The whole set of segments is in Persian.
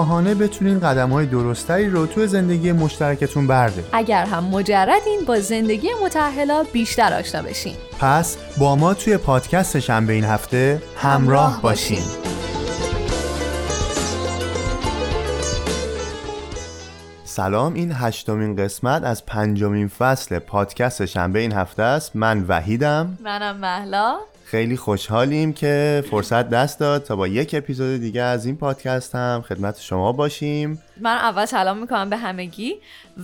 آگاهانه بتونین قدم های درستری رو تو زندگی مشترکتون بردارید اگر هم مجردین با زندگی متأهلا بیشتر آشنا بشین. پس با ما توی پادکست شنبه این هفته همراه باشین. سلام این هشتمین قسمت از پنجمین فصل پادکست شنبه این هفته است. من وحیدم. منم محلا خیلی خوشحالیم که فرصت دست داد تا با یک اپیزود دیگه از این پادکست هم خدمت شما باشیم. من اول سلام می‌کنم به همگی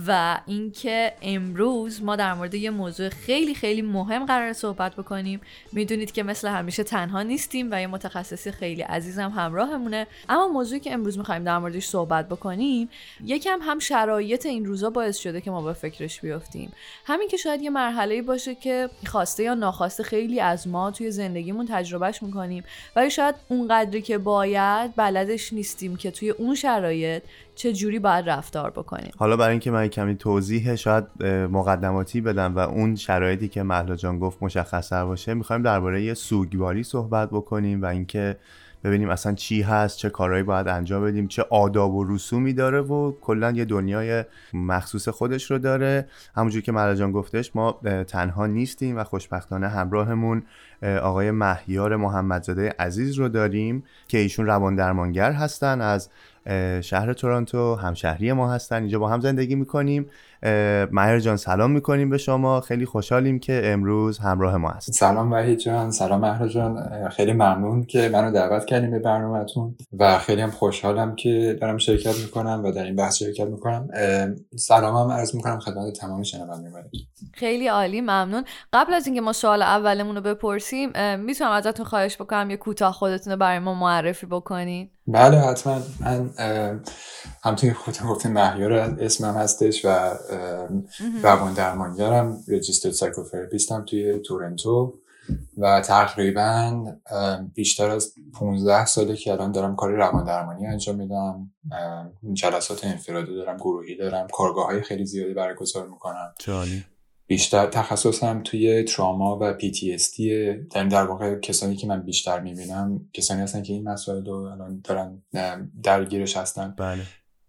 و اینکه امروز ما در مورد یه موضوع خیلی خیلی مهم قرار صحبت بکنیم. می‌دونید که مثل همیشه تنها نیستیم و یه متخصصی خیلی عزیزم همراهمونه. اما موضوعی که امروز می‌خوایم در موردش صحبت بکنیم یکم هم شرایط این روزا باعث شده که ما به فکرش بیافتیم همین که شاید یه مرحله باشه که خواسته یا ناخواسته خیلی از ما توی زندگیمون تجربهش می‌کنیم. ولی شاید اونقدری که باید بلدش نیستیم که توی اون شرایط چه جوری باید رفتار بکنیم؟ حالا برای اینکه من کمی توضیح شاید مقدماتی بدم و اون شرایطی که مهلا جان گفت مشخصتر باشه می‌خوایم درباره یه سوگواری صحبت بکنیم و اینکه ببینیم اصلا چی هست چه کارهایی باید انجام بدیم چه آداب و رسومی داره و کلا یه دنیای مخصوص خودش رو داره. همونجور که جان گفتش ما تنها نیستیم و خوشبختانه همراهمون آقای مهیار محمدزاده عزیز رو داریم که ایشون روان درمانگر هستن از شهر تورانتو همشهری ما هستن. اینجا با هم زندگی می‌کنیم. مهر جان سلام می‌کنیم به شما. خیلی خوشحالیم که امروز همراه ما هست سلام وحید جان سلام مهر جان. خیلی ممنون که منو دعوت کردیم به برنامهتون و خیلی هم خوشحالم که دارم شرکت می‌کنم و در این بحث شرکت می‌کنم. سلام هم عرض می‌کنم خدمت تمام شنوندگان. خیلی عالی ممنون. قبل از اینکه ما سوال اولمون رو بپرسیم می‌تونم ازتون خواهش بکنم یه کوتاه خودتون رو برای ما معرفی بکنین. بله حتما. من همطور خودم گفتیم مهیار اسمم هستش و روان درمانگرم رجیستر سایکوفرپیستم توی تورنتو و تقریبا بیشتر از 15 ساله که الان دارم کار روان درمانی انجام میدم. جلسات انفرادی دارم گروهی دارم کارگاه های خیلی زیادی برگزار می‌کنم. جالی. بیشتر تخصصم توی تراما و پی تی اس در, در واقع کسانی که من بیشتر می‌بینم کسانی هستن که این مسائل رو الان دارن درگیرش هستن. بله.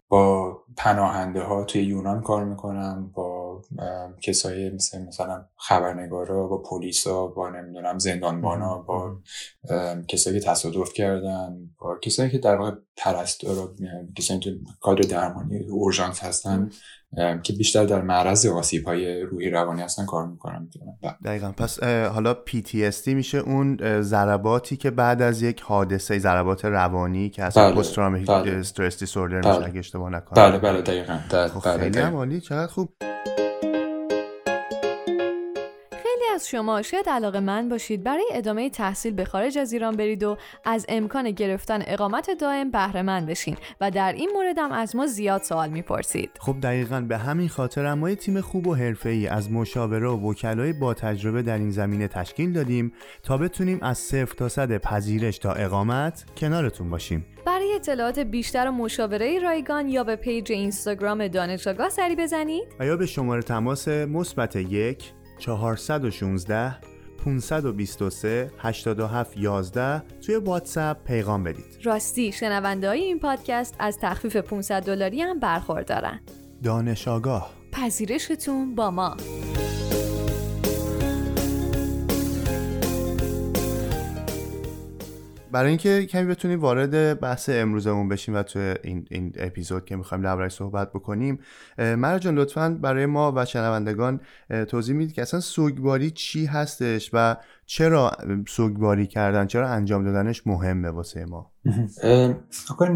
با پناهنده ها توی یونان کار می‌کنم با کسایی مثل مثلا خبرنگارا با پلیسا با نمی‌دونم زندانبانا با کسایی که تصادف کردن با کسایی که در واقع پرستار کسایی که کادر درمانی اورژانس هستن. که بیشتر در معرض آسیب های روحی روانی هستن کار می‌کنن. بله. دقیقا. پس حالا PTSD میشه اون ضرباتی که بعد از یک حادثه ضربات روانی که اصلا پست تروماتیک استرس دیسوردر میشه بله. اگه اشتباه نکنم. بله بله دقیقاً. خب خیلی عالی چقدر خوب. از شما شاید علاقه من باشید برای ادامه تحصیل به خارج از ایران برید و از امکان گرفتن اقامت دائم بهره مند بشین و در این مورد هم از ما زیاد سوال می‌پرسید. خب دقیقا به همین خاطر ما تیم خوب و ای از مشاوره و وکلای با تجربه در این زمینه تشکیل دادیم تا بتونیم از صفر تا صد پذیرش تا اقامت کنارتون باشیم. برای اطلاعات بیشتر و مشاوره رایگان یا به پیج اینستاگرام دانش آگاه سری بزنید. و یا به شماره تماس مثبت یک 416 523 87 11 توی واتساپ پیغام بدید. راستی شنونده های این پادکست از تخفیف 500 دلاری هم برخوردارن. دانش آگاه پذیرشتون با ما. برای اینکه کمی بتونیم وارد بحث امروزمون بشیم و تو این, این اپیزود که می‌خوایم دربارش صحبت بکنیم مرا جان لطفا برای ما و شنوندگان توضیح می‌دید که اصلا سوگواری چی هستش و چرا سوگواری کردن چرا انجام دادنش مهمه واسه ما؟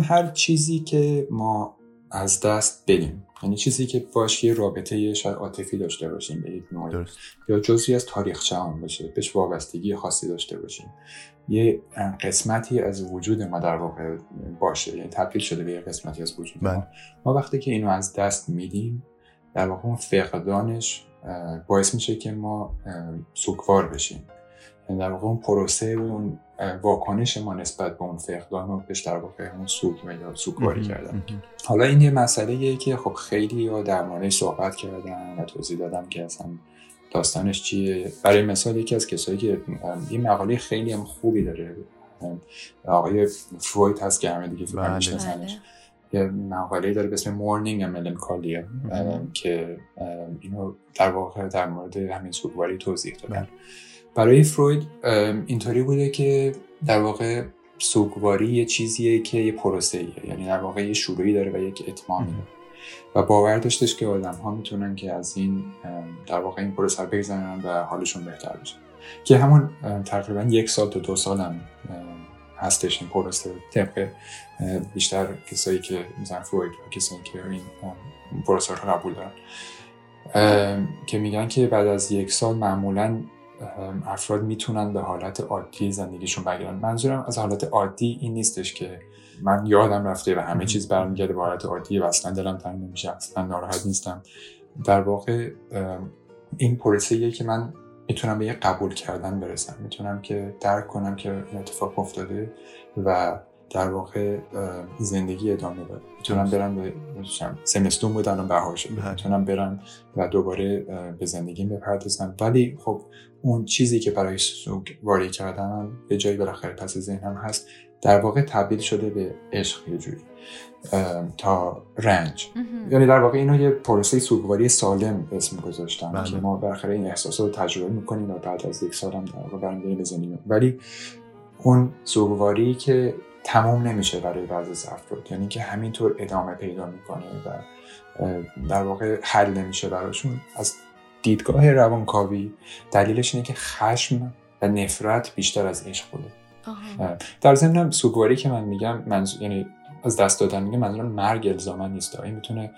هر چیزی که ما از دست بدیم. یعنی چیزی که باش یه رابطه شاید عاطفی داشته باشیم به یک نوعی. یا جزئی از تاریخ هم باشه بهش وابستگی خاصی داشته باشیم. یه قسمتی از وجود ما در واقع باشه یعنی تبدیل شده به یه قسمتی از وجود ما. بله. ما وقتی که اینو از دست میدیم در واقع اون فقدانش باعث میشه که ما سوکوار بشیم. یعنی در واقع اون پروسه و اون واکنش ما نسبت به اون فقدان رو بهش در واقع اون سوک یا سوکواری کردن. حالا این یه مسئله که خب خیلی ها در موردش صحبت کردن و توضیح دادم که اصلا داستانش چیه. برای مثال یکی از کسایی که این مقاله خیلی هم خوبی داره. آقای فروید هست که همه دیگه فکر بله. یه مقاله داره به اسم مورنینگ ملنکالیا که اینو در واقع در مورد همین سوگواری توضیح دادن. بله. برای فروید اینطوری بوده که در واقع سوگواری یه چیزیه که یه پروسه ایه. یعنی در واقع یه شروعی داره و یک اتمامی داره و باور داشتش که آدم ها می‌تونن که از این در واقع این پروسه بگذرن و حالشون بهتر بشه. که همون تقریبا یک سال تا دو سال هم هستش این پروسه. طبق بیشتر کسایی که مثلا فروید و کسایی که این پروسه رو قبول دارن. که میگن که بعد از یک سال معمولا افراد می‌تونن به حالت عادی زندگیشون بگیرن منظورم از حالت عادی این نیستش که من یادم رفته و همه چیز برمیگرده به حالت عادی و اصلا دلم تنگ نمیشه اصلا ناراحت نیستم. در واقع این پروسه که من می‌تونم به یه قبول کردن برسم. می‌تونم که درک کنم که این اتفاق افتاده و در واقع زندگی ادامه بده. می‌تونم برم به زمستون بود الان بهار شده بله. می‌تونم برم و دوباره به زندگی بپردازم. ولی خب اون چیزی که برای سوگ واری کردم به جایی بالاخره پس ذهنم هست در واقع تبدیل شده به عشق یه جوری تا رنج. یعنی در واقع اینو یه پروسه سوگواری سالم اسم گذاشتم بله. که ما بالاخره این احساس رو تجربه می‌کنیم و بعد از یک سال هم در واقع برمیگردیم به زندگی. ولی اون سوگواری که تمام نمیشه برای بعضی از افراد یعنی که همینطور ادامه پیدا می‌کنه و در واقع حل نمیشه براشون از دیدگاه روانکاوی دلیلش اینه که خشم و نفرت بیشتر از عشق بوده. در ضمن سوگواری که من میگم منظور یعنی از دست دادن میگم منظورم مرگ الزاما نیست. این می‌تونه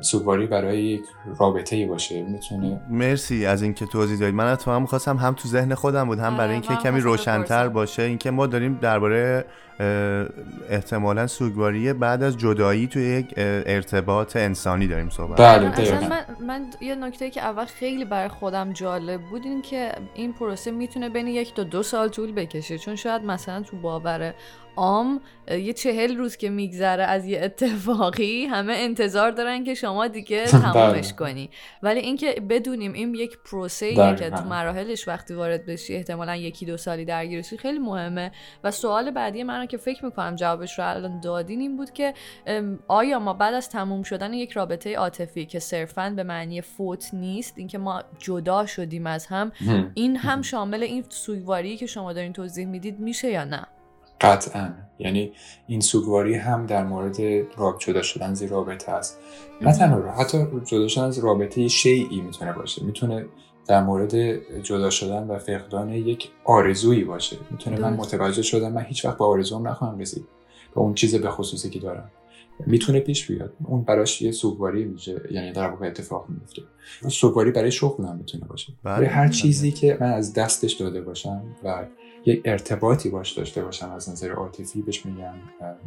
سوگواری برای یک رابطه ای باشه می‌تونه مرسی از اینکه توضیح دادید من اتفاقا می‌خواستم هم تو ذهن خودم بود هم آره، برای اینکه کمی روشنتر باشه. اینکه ما داریم درباره احتمالا سوگواری بعد از جدایی توی یک ارتباط انسانی داریم صحبت بله من, من یه نکته که اول خیلی برای خودم جالب بود این که این پروسه می‌تونه بین یک تا دو سال طول بکشه. چون شاید مثلا تو باور عام یه چهل روز که میگذره از یه اتفاقی همه انتظار دارن که شما دیگه تمامش بله. کنی. ولی اینکه بدونیم این یک پروسه که تو مراحلش وقتی وارد بشی احتمالا یکی دو سالی درگیرشی خیلی مهمه. و سوال بعدی من که فکر می‌کنم جوابش رو الان دادین این بود که آیا ما بعد از تموم شدن یک رابطه عاطفی که صرفا به معنی فوت نیست اینکه ما جدا شدیم از هم این هم شامل این سوگواری که شما دارین توضیح می‌دید میشه یا نه؟ قطعا. یعنی این سوگواری هم در مورد راب جدا شدن از رابطه است. نه تنها حتی جدا شدن از رابطه شیعی می‌تونه باشه. می‌تونه در مورد جدا شدن و فقدان یک آرزویی باشه. می‌تونه من متوجه شدم. من هیچ وقت به آرزوم نخواهم رسید. به اون چیز به خصوصی که دارم. می‌تونه پیش بیاد. اون براش یه سوگواری میشه. یعنی در واقع اتفاق میفته سوگواری برای شغل هم می‌تونه باشه. بله. برای هر چیزی که من از دستش داده باشم و یک ارتباطی باش داشته باشم از نظر عاطفی بهش میگم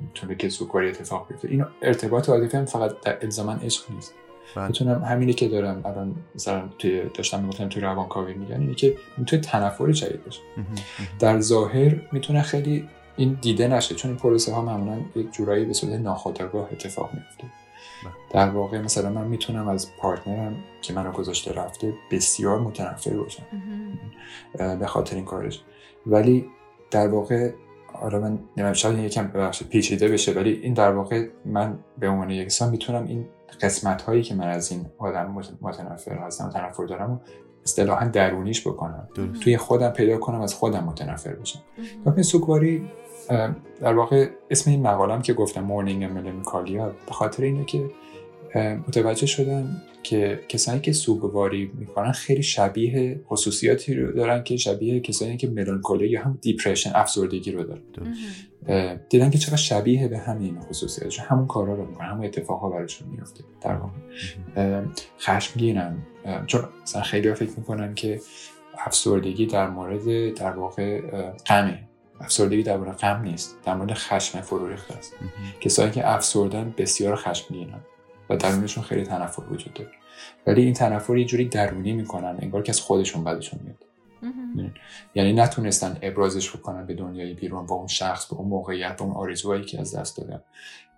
می‌تونه که سوگواری اتفاق بیفته. این ارتباط عاطفی هم فقط در الزاما عشق نیست. بله. می‌تونم همینی که دارم الان مثلا توی داشتم می‌گفتم توی روانکاوی میگن اینه که می‌تونه تنفر جدید باشه در ظاهر می‌تونه خیلی این دیده نشه چون این پروسه ها معمولا یک جورایی به صورت ناخودآگاه اتفاق میفته بله. در واقع مثلا من می‌تونم از پارتنرم که منو گذاشته رفته بسیار متنفر باشم. به خاطر این کارش. ولی در واقع حالا من نمیم شاید یکم پیچیده بشه ولی این در واقع من به عنوان یک انسان می‌تونم این قسمت هایی که من از این آدم متنفر هستم تنفر دارم و اصطلاحا درونیش بکنم. توی خودم پیدا کنم از خودم متنفر بشم. این سوگواری در واقع اسم این مقالم که گفتم مورنینگ ملنکالیا به خاطر اینه که متوجه شدم که کسانی که سوگواری می‌کنن خیلی شبیه خصوصیاتی رو دارن که شبیه کسانی که ملانکولی یا هم دیپرشن افسردگی رو دارن. دیدن که چقدر شبیه به همین خصوصیات همون کارا رو می‌کنن همون اتفاقا براشون میفته در واقع. خشمگینن. چون مثلا خیلی فکر می‌کنن که افسردگی در مورد در واقع غمه. افسردگی در مورد غم نیست. در مورد خشم فرو ریخته است. کسایی که افسردن بسیار خشمگینن. و درونشون خیلی تنفر وجود داره. ولی این تنفر یه جوری درونی می‌کنن انگار که از خودشون بدشون میاد. یعنی نتونستن ابرازش بکنن به دنیای بیرون با اون شخص به اون موقعیت با اون آرزوهایی که از دست دادن.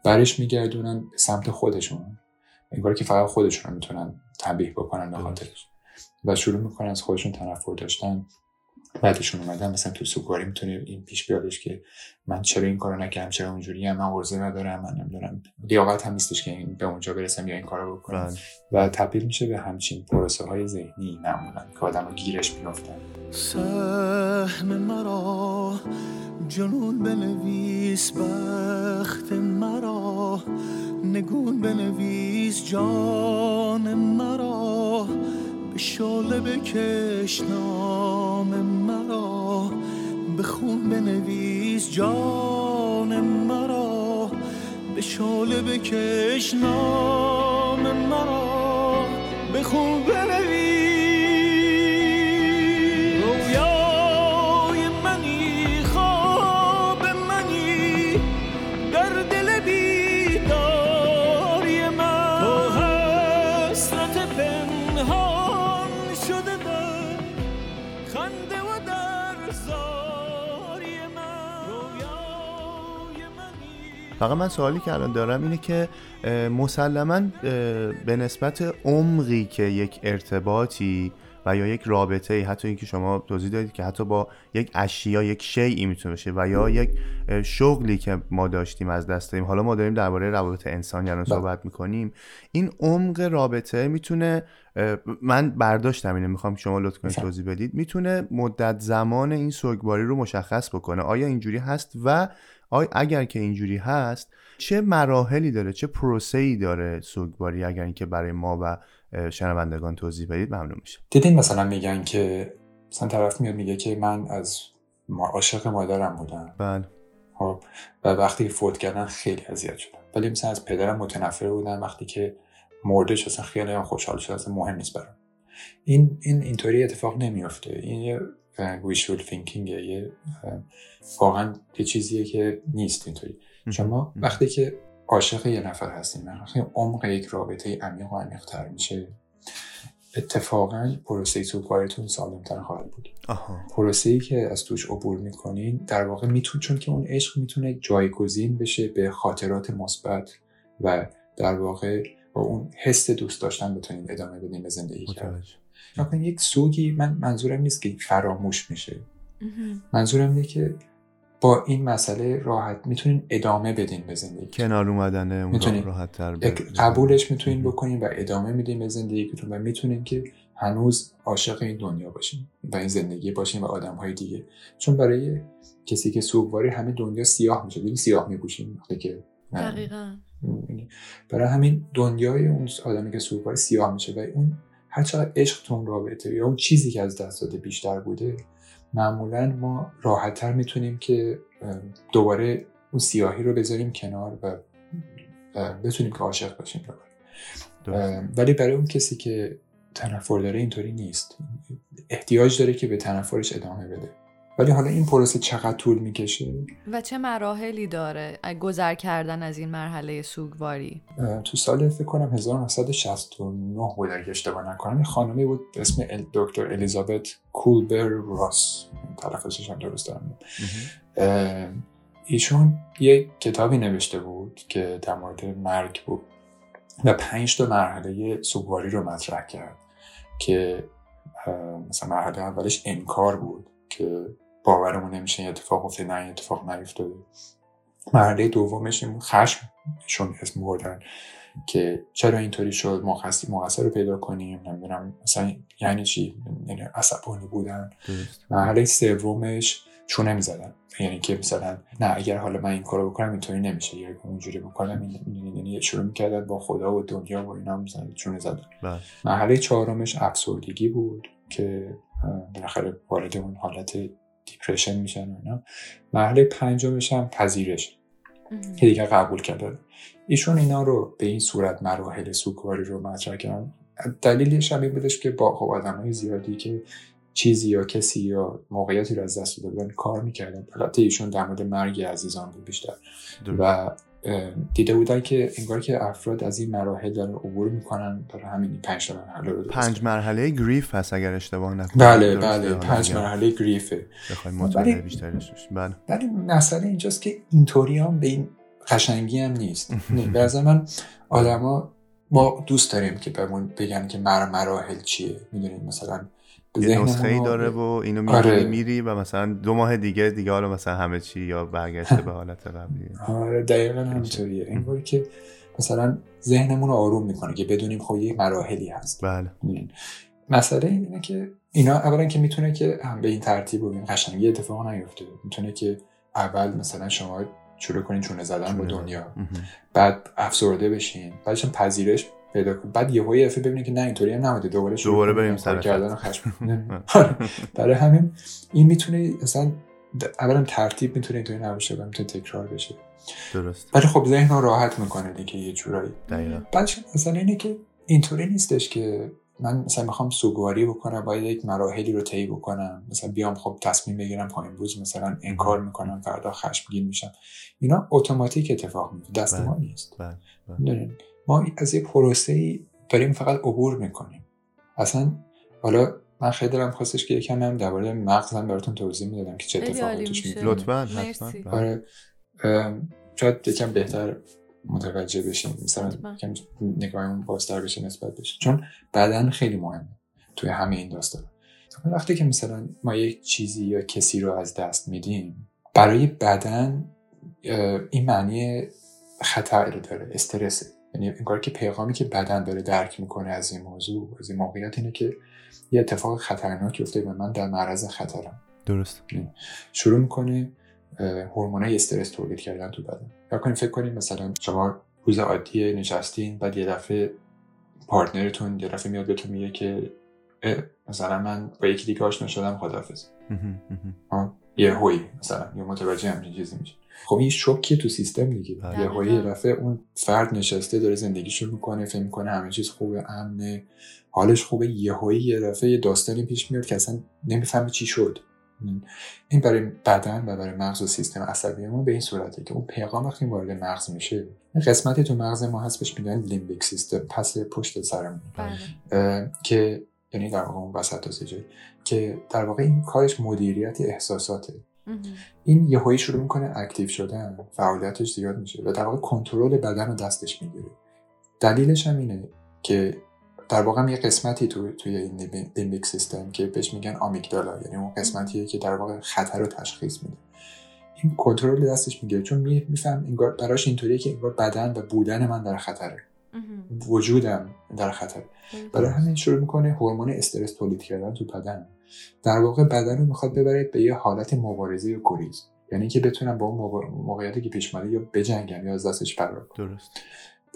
برش میگردونن به سمت خودشون. انگار که فقط خودشون می‌تونن تنبیه بکنن به خاطرش. و شروع می‌کنن از خودشون تنفر داشتن. بعدشون اومدن مثلا تو سوگواری می‌تونه این پیش بیادش که من چرا این کارو نکردم چرا اونجوری هم من ورزه ندارم من نمی‌دونم. لیاقت هم نیستش که به اونجا برسم یا این کارو بکنم. بله. و تبدیل میشه به همچین پروسه های ذهنی معمولا که آدم گیرش میفتن سهم مرا جنون بنویس بخت مرا نگون بنویس جان مرا شاله بکش نام مرا به خون بنویس جان مرا. به شاله بکش نام مرا به خون فقط من سوالی که الان دارم اینه که مسلما به نسبت عمقی که یک ارتباطی و یا یک رابطه ای حتی اینکه شما توضیح دادید که حتی با یک اشیا یک شیعی می‌تونه باشه و یا یک شغلی که ما داشتیم از دست دادیم. حالا ما داریم درباره روابط انسانی الان بله. صحبت می‌کنیم. این عمق رابطه می‌تونه من برداشتم اینه می‌خوام شما لطف کنید توضیح بدید. می‌تونه مدت زمان این سوگواری رو مشخص بکنه. آیا اینجوری هست؟ و آیا اگر که اینجوری هست چه مراحلی داره چه پروسه ای داره سوگواری؟ اگر اینکه برای ما و شنوندگان توضیح بدید ممنون میشه دیدین مثلا میگن که مثلا طرف میاد میگه که من از عاشق مادرم بودم. بله. خب و وقتی فوت کردن خیلی اذیت شدم. ولی مثلا از پدرم متنفر بودم وقتی که مردش اصلا خیلی هم خوشحال شد اصلا مهم نیست برام. این این اینطوری اتفاق نمیافته. این یه ویشول تینکینگ یه واقعا یه چیزیه که نیست اینطوری. شما وقتی که عاشق یه نفر هستین وقتی عمق یک رابطه عمیق و عمیقتر میشه اتفاقا پروسه سوگواریتون سالمتر خواهد بود. پروسه ای که از توش عبور می‌کنین در واقع میتون چون که اون عشق می‌تونه جایگزین بشه به خاطرات مثبت و در واقع با اون حس دوست داشتن بتونین ادامه بدین به زندگی کردن یک سوگی من منظورم نیست که فراموش میشه منظورم اینه که با این مسئله راحت می‌تونین ادامه بدین به زندگی. کنار اومدن اون راحت تر قبولش می‌تونین بکنین و ادامه میدین به زندگیتون و می‌تونین که هنوز عاشق این دنیا باشین و این زندگی باشین و آدم های دیگه. چون برای کسی که سوگواری همه دنیا سیاه میشه. دیگه سیاه میپوشین وقتی که دقیقا. برای همین دنیای اون آدمی که سوگواری سیاه میشه و اون هر چقدر عشقتون رابطه یا اون چیزی که از دست داده بیشتر بوده معمولا ما راحتتر می‌تونیم که دوباره اون سیاهی رو بذاریم کنار و بتونیم که عاشق باشیم ولی برای اون کسی که تنفر داره اینطوری نیست. احتیاج داره که به تنفرش ادامه بده. ولی حالا این پروسه چقدر طول می‌کشه؟ و چه مراحلی داره گذر کردن از این مرحله سوگواری؟ تو سال فکر کنم 1969 بود اگه اشتباه نکنم. خانمی بود به اسم دکتر الیزابت کولبر راس تلفظش هم درست دارم. ایشون یه کتابی نوشته بود که در مورد مرگ بود و پنج تا مرحله سوگواری رو مطرح کرد که مثلا مرحله اولش انکار بود که باورمون نمیشه این اتفاق افتاده نه این اتفاق نیفتاده. مرحله دومش این خشمشون اسم بردن که چرا اینطوری شد مقصر رو پیدا کنیم نمی‌دونم مثلا یعنی چی؟ یعنی عصبانی بودن. مرحله سومش چونه می‌زدن یعنی که مثلا نه اگر حالا من این کارو بکنم اینطوری نمیشه. یا اونجوری بکنم یعنی شروع می‌کردن با خدا و دنیا و اینا مثلا چونه زدن. بله. مرحله چهارمش افسردگی بود که بالاخره وارد اون حالت دیپرشن میشن و اینا. مرحله پنجمش هم پذیرش. که دیگه قبول کرده. ایشون اینا رو به این صورت مراحل سوگواری رو مطرح کردن. دلیلش هم این بودش که با خب آدم زیادی که چیزی یا کسی یا موقعیتی رو از دست داده بودن کار می‌کردن. البته ایشون در مورد مرگ عزیزان بود بیشتر. و دیده بودن که انگار که افراد از این مراحل دارن عبور می‌کنن برای همین پنج مرحله رو پنج مرحله گریف هست اگر اشتباه نکنم. بله بله پنج مرحله گریفه. بخوایم مطالعه بله. ولی مسئله اینجاست که اینطوری هم به این قشنگی هم نیست. به من آدما ما دوست داریم که بهمون بگن که مر مراحل چیه. می‌دونید مثلا یه نسخه ای داره و اینو میری آره. میری و مثلا دو ماه دیگه دیگه حالا مثلا همه چی یا برگشته به حالت قبلی. آره دقیقا همینطوریه. انگار که مثلا ذهنمون رو آروم می‌کنه که بدونیم خب یه مراحلی هست. بله. مسئله اینه که اینا اولا که می‌تونه که هم به این ترتیب و این قشنگی اتفاق نیفته. می‌تونه که اول مثلا شما شروع کنین چونه زدن با دنیا. بعد افسرده بشین. بعدش پذیرش پیدا کن بعد یهو یه دفعه ببینید که نه اینطوری هم نبوده. دوباره شروع دوباره بریم سر کردن خشم آره. برای همین این می‌تونه اصلا اولا ترتیب می‌تونه اینطوری نباشه و می‌تونه تکرار بشه. درست. ولی خب ذهن رو راحت می‌کنه دیگه یه جورایی. دقیقاً. بعدش مثلا اینه که اینطوری نیستش که من مثلا می‌خوام سوگواری بکنم باید یک مراحلی رو طی بکنم. مثلا بیام خب تصمیم بگیرم پایین روز مثلا انکار می‌کنم فردا خشمگین میشم. اینا اتوماتیک اتفاق میفته دست ما بله، نیست. بله، بله. ما از یه پروسه ای داریم فقط عبور می‌کنیم. اصلا حالا من خیلی دارم خواستش که یکم هم درباره مغزم براتون توضیح می‌دادم که چه اتفاقی توش میفته لطفا آره شاید یکم بهتر متوجه بشیم. مثلا یکم نگاهمون بازتر بشه نسبت بشه چون بدن خیلی مهمه توی همه این داستان. وقتی که مثلا ما یک چیزی یا کسی رو از دست میدیم برای بدن این معنی خطر داره استرسه. یعنی انگار که پیغامی که بدن داره درک می‌کنه از این موضوع از این موقعیت اینه که یه اتفاق خطرناکی افتاده و من در معرض خطرم. درست. یعنی شروع می‌کنه هورمونای استرس تولید کردن تو بدن. یا کنیم فکر کنیم مثلا شما روز عادی نشستین بعد یه دفعه پارتنرتون یه دفعه میاد بهتون میگه که مثلا من با یکی دیگه آشنا شدم خدافظ یه هوی مثلا یه متوجه همچین چیزی میشه. خب این شوکی تو سیستم دیگه. بله. یه هایی رفته اون فرد نشسته داره زندگیشو می‌کنه فکر می‌کنه همه چیز خوبه امنه حالش خوبه. یهویی یه دفعه یه داستانی پیش میاد که اصلا نمی‌فهمه چی شد. این برای بدن و برای مغز و سیستم عصبیمون به این صورته که اون پیغام وقتی وارد مغز میشه این قسمتی تو مغز ما هست بهش میگن limbic system پس پشت سرمون. بله. که یعنی در واقع اون وسط جایی. که در واقع این کارش مدیریت احساساته. این یهویی شروع می‌کنه active شدن فعالیتش زیاد میشه و در واقع کنترل بدن رو دستش می‌گیره. دلیلش هم اینه که در واقع یه قسمتی تو توی این لیمبیک سیستم که بهش میگن آمیگدالا یعنی اون قسمتیه که در واقع خطر رو تشخیص میده. این کنترل دستش می‌گیره چون میفهم انگار براش اینطوریه که انگار بدن و بودن من در خطره. وجودم در خطر. برای همین شروع می‌کنه هورمون استرس تولید کردن تو بدن. در واقع بدن رو می‌خواد ببرید به یه حالت مبارزه یا گریز. یعنی که بتونم با اون موقعیتی که پیش یا بجنگم یا از دستش فرار کنم. درست.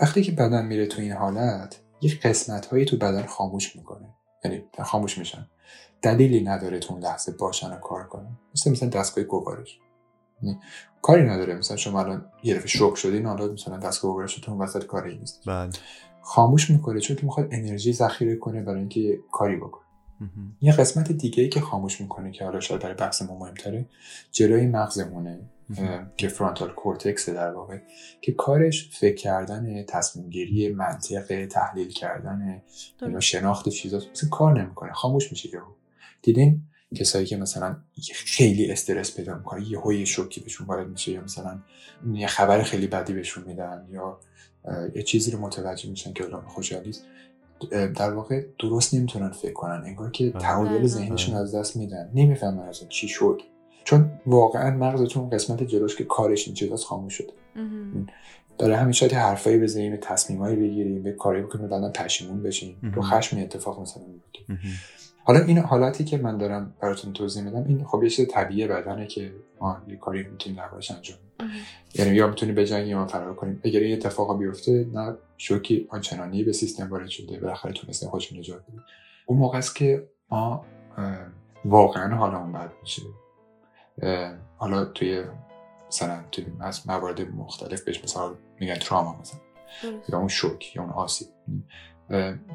وقتی که بدن میره تو این حالت یه قسمت هایی تو بدن خاموش می‌کنه. یعنی خاموش میشن. دلیلی نداره تو اون لحظه باشن و کار کنن. مثل مثلا دستگاه گوارش. یعنی کاری نداره. مثلا شما الان یه دفعه شوک شدین حالا مثلا دستگاه گوارشتون وسط کاری نیست. بله. خاموش می‌کنه چون که می‌خواد انرژی ذخیره کنه برای اینکه کاری بکنه. یه قسمت دیگه ای که خاموش می‌کنه که حالا شاید برای بحث ما مهمتره جلوی مغزمونه که فرانتال کورتکس در واقع که کارش فکر کردن تصمیم گیری منطق تحلیل کردن شناخت چیزا مثلا کار نمی‌کنه خاموش میشه یهو. دیدین؟ کسایی که مثلا خیلی استرس پیدا می‌کنه یهو یه شوکی بهشون وارد میشه یا مثلا یه خبر خیلی بدی بهشون میدن یا یه چیزی رو متوجه میشن که آدم خوشحالی در واقع درست نمی‌تونن فکر کنن انگار که بله. تعادل بله. ذهنشون از دست میدن. نمی‌فهمن از چی شد. چون واقعا مغزتون قسمت جلوش که کارش این چیزاست خاموش شده. داره همین شاید حرفایی بزنیم تصمیمایی بگیریم به کاری بکنیم بعدا پشیمون بشیم. رو خشم اتفاق مثلا حالا این حالاتی که من دارم براتون توضیح میدم این خب یه چیز طبیعی بدنه که ما یه کاری می‌تونیم دربارش انجام یعنی یا می‌تونیم بجنگیم یا فرار کنیم. اگر این اتفاق بیفته نه شوکی آنچنانی به سیستم وارد شده بالاخره تونستیم خودشون نجات بدیم اون موقع است که ما واقعا حالمون بد میشه. حالا توی مثلا توی موارد مختلف بهش مثلا میگن تراما مثلا. یا اون شوک یا اون آسیب.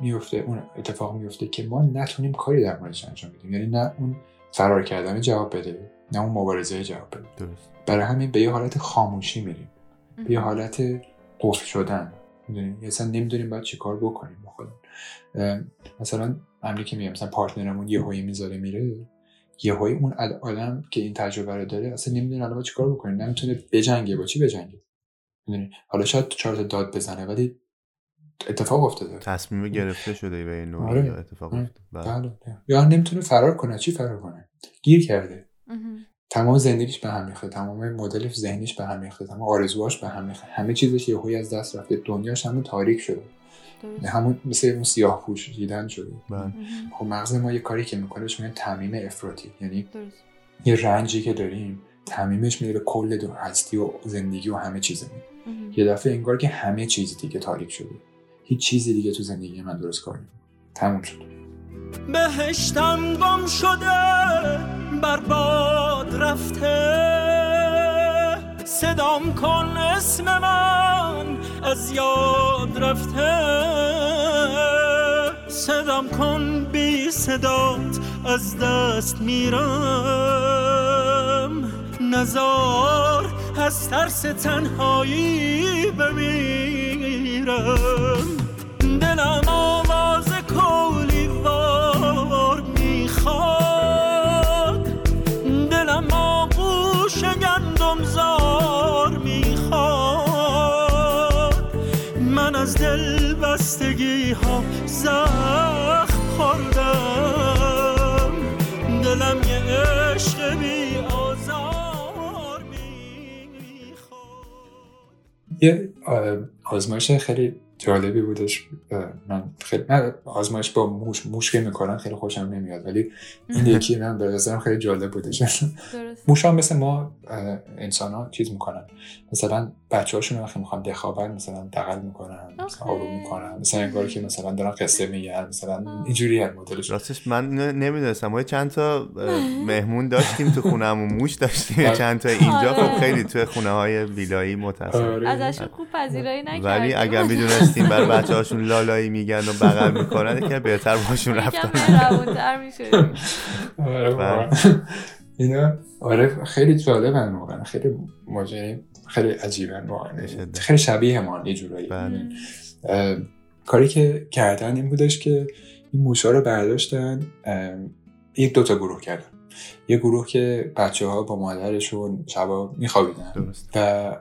میفته اون اتفاق میفته که ما نتونیم کاری در موردش انجام بدیم. یعنی نه اون فرار کردن جواب بده نه اون مبارزه جواب بده. درست. برای همین به یه حالت خاموشی میریم. به یه حالت قفل شدن. می‌دونیم اصلا نمی‌دونیم باید چی کار بکنیم با خودمون. مثلا امری که میگم مثلا پارتنرمون یه هایی می‌ذاره میره. یه هایی اون آدم که این تجربه رو داره اصلا نمی‌دونه الان چی کار بکنه. نمی‌تونه بجنگه. با چی بجنگه؟ حالا شاید چهار داد بزنه ولی اتفاق افتاده. تصمیم گرفته شده به این نوع آره. اتفاق آره. افتاده. بله. بله. یا نمی‌تونه فرار کنه. چی فرار کنه؟ گیر کرده. تمام زندگیش به هم می‌خواد تمام مدل ذهنیش به هم می‌خواد تمام آرزوهاش به هم می‌خواد همه چیزش یهویی از دست رفته دنیاش همون تاریک شده. همون مثل اون سیاه پوش دیدن شده. بله. خب مغز ما یه کاری که می‌کنه بهش میگن تعمیم افراطی. یعنی یه رنجی که داریم تعمیمش میره به کل دو هستی و زندگی و همه چیزمون یه دفعه انگار که همه چیز دیگه تاریک شده. هیچ چیزی دیگه تو زندگی من درست کار تموم شد. بهشتم گم شده. برباد رفته. صدام کن اسم من از یاد رفته. صدام کن بی صدات از دست میرم. نزار از ترس تنهایی بمیرم. دلم آواز کولی وار دل بستگی ها زخم خوردم. دلم یه عشق بی آزار می‌خواد. یه آزمایش خیلی جالبی بودش. من خیلی من آزمایش با موش موش که می‌کنن خیلی خوشم نمیاد ولی این یکی من به نظرم خیلی جالب بودش. موش ها مثل ما انسان ها چیز می‌کنن. مثلا بچه هاشون وقتی می‌خوان دخابن مثلا دقل می‌کنن مثلا آروم می‌کنن مثلا انگار که مثلا دارن قصه میگن مثلا اینجوری هست مدلش. راستش من نمی‌دونستم. ما چند تا مهمون داشتیم تو خونهمون موش داشتیم آره. چند تا اینجا. خب آره. خیلی تو خونه های ویلایی متاسفم آره. ازشون خوب پذیرایی نکردیم. ولی اگر می‌دونستیم بر بچه هاشون لالایی میگن و بغل می‌کنن که بهتر باشون رفتن. بله. اینا آره خیلی جالبن واقعا. خیلی ماجرا خیلی عجیبن واقعا. خیلی شبیه ما یه جورایی. بله. کاری که کردن این بودش که این موشا رو برداشتن یک دوتا گروه کردن. یه گروه که بچه ها با مادرشون شبا میخوابیدن. و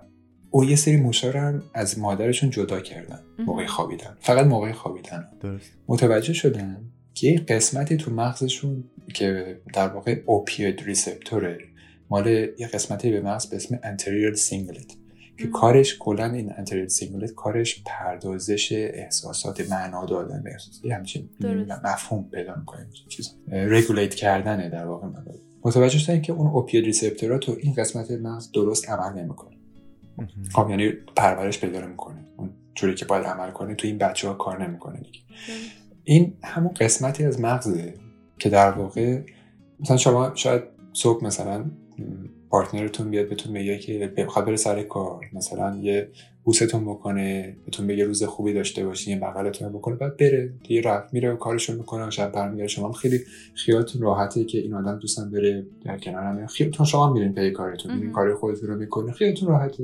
او یه سری موشا رو هم از مادرشون جدا کردن موقع خوابیدن. فقط موقع خوابیدن. درست. متوجه شدن که یه قسمتی تو مغزشون که در واقع opioid receptor ه مال یه قسمتی به مغز به اسم anterior cingulate که کارش کلا این anterior cingulate کارش پردازش احساسات معنا دادن به احساسات همچین مفهوم پیدا می‌کنه چیز regulate کردنه در واقع متوجه شدن که اون opioid receptor ا تو این قسمت مغز درست عمل نمی‌کنه خب یعنی پرورش پیدا می‌کنه اون جوری که باید عمل کنه تو این بچه ها کار نمی‌کنه دیگه. این همون قسمتی از مغزه که در واقع مثلا شما شاید صبح مثلا پارتنرتون بیاد بهتون بگه که بخواد بره سر کار. مثلا یه بوستون بکنه بهتون بگه روز خوبی داشته باشین یه بغلتون بکنه بعد بره. دیگه رفت میره و کارشو می‌کنه و شب برمیگرده. شما خیلی خیالتون راحته که این آدم دوستم بره در کنار هم. خیالتون شما میرین پی کارتون میرین کار خودتون رو می‌کنه خیالتون راحته.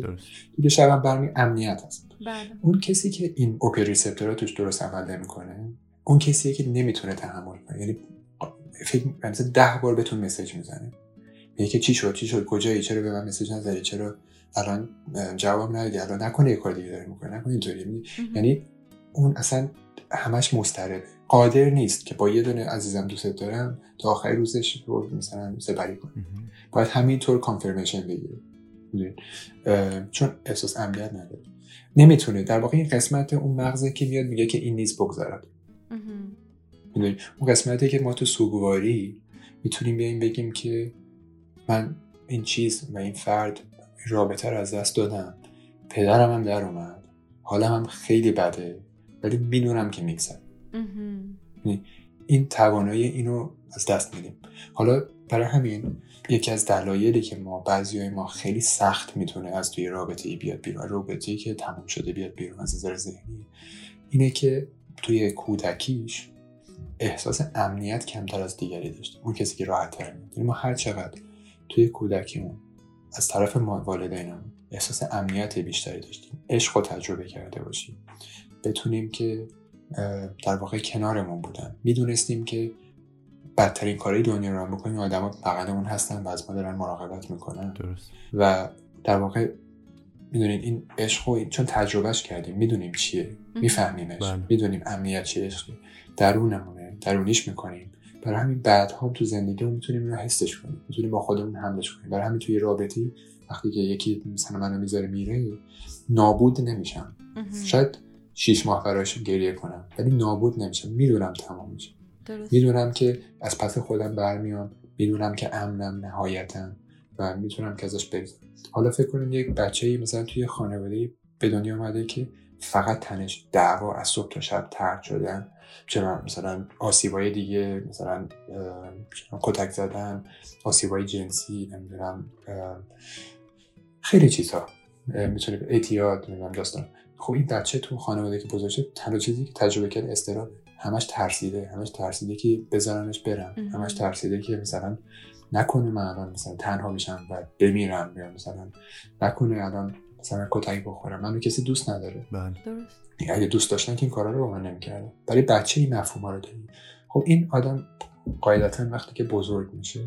دیگه شب برمی امنیت هست. بله. اون کسی که این اوپی ریسپتورها توش درست عمل نمی‌کنه اون کسیه که نمی‌تونه تحمل کنه. یعنی فکر مثلا ده بار بهتون مسیج می‌زنه. که چی شد؟ چی شد؟ کجایی؟ چرا به من مسیج نزدی چرا الان جواب ندادی؟ الان نکنه یه کار دیگه داره می‌کنه نکنه اینطوری. یعنی اون اصلا همش مضطربه. قادر نیست که با یه دونه عزیزم دوست دارم تا آخر روزش رو مثلا سپری کنه باید همینطور کانفرمیشن بگیره. چون احساس امنیت نداره. نمی‌تونه. در واقع این قسمت اون مغزه که میاد میگه که این نیست بگذارد می‌دونی؟ اون قسمتی که ما تو سوگواری می‌تونیم بیایم بگیم که من این چیز و این فرد رابطه رو از دست دادم. پدرم هم در اومد. حالم هم خیلی بده ولی می‌دونم که میگذر این توانایی اینو از دست میدیم. حالا برای همین یکی از دلایلی که ما بعضی ما خیلی سخت می‌تونه از توی رابطه ای بیاد بیرون رابطه ای که تموم شده بیاد بیرون از نظر ذهنی اینه که توی کودکیش احساس امنیت کمتر از دیگری داشت. اون کسی که راحت تر یعنی ما هر چقدر توی کودکیمون. از طرف والدینمون احساس امنیت بیشتری داشتیم. عشق رو تجربه کرده باشیم. بتونیم که در واقع کنارمون بودن. می‌دونستیم که بدترین کاری دنیا رو بکنیم آدم بغلمون هستن و از ما دارن مراقبت می‌کنن. درست. و در واقع می‌دونیم این عشق رو چون تجربهش کردیم می‌دونیم چیه. میفهمیمش. بله. می‌دونیم امنیت چیه. عشقی درونمونه. درونیش می‌کنیم. برای همین بعدها تو زندگی رو می‌تونیم رو حسش کنیم. می‌تونیم با خودمون حملش کنیم. برای همین توی رابطی وقتی که یکی مثلا منو می‌ذاره میره نابود نمیشم. شاید شیش ماه براش گریه کنم ولی نابود نمیشم. می‌دونم تمام میشه. می‌دونم که از پس خودم برمیام. می‌دونم که امنم نهایتا. و می‌تونم که ازش بگذارم حالا فکر کنیم یک بچه ای مثلا توی خانواده به دنیا اومده که فقط تنش دعوا از صبح تا شب ترد شدن. چرا مثلا آسیبای دیگه مثلا کتک زدن آسیبای جنسی نمی‌دونم خیلی چیزها می‌تونه اعتیاد نمی‌دونم داستان. خب این بچه تو خانواده که بزرگ شد تنها چیزی که تجربه کرد استرابه. همش ترسیده همش ترسیده که بذارنش برم. همش ترسیده که مثلا نکنه من الان مثلا تنها میشم و بمیرم یا مثلا نکنه الان مثلا کتک بخورم منو کسی دوست نداره. بله. درست. اگه دوست داشتن که این کارا رو با من نمی‌کردم برای بچه این مفهوم رو داریم. خب این آدم قاعدتا وقتی که بزرگ میشه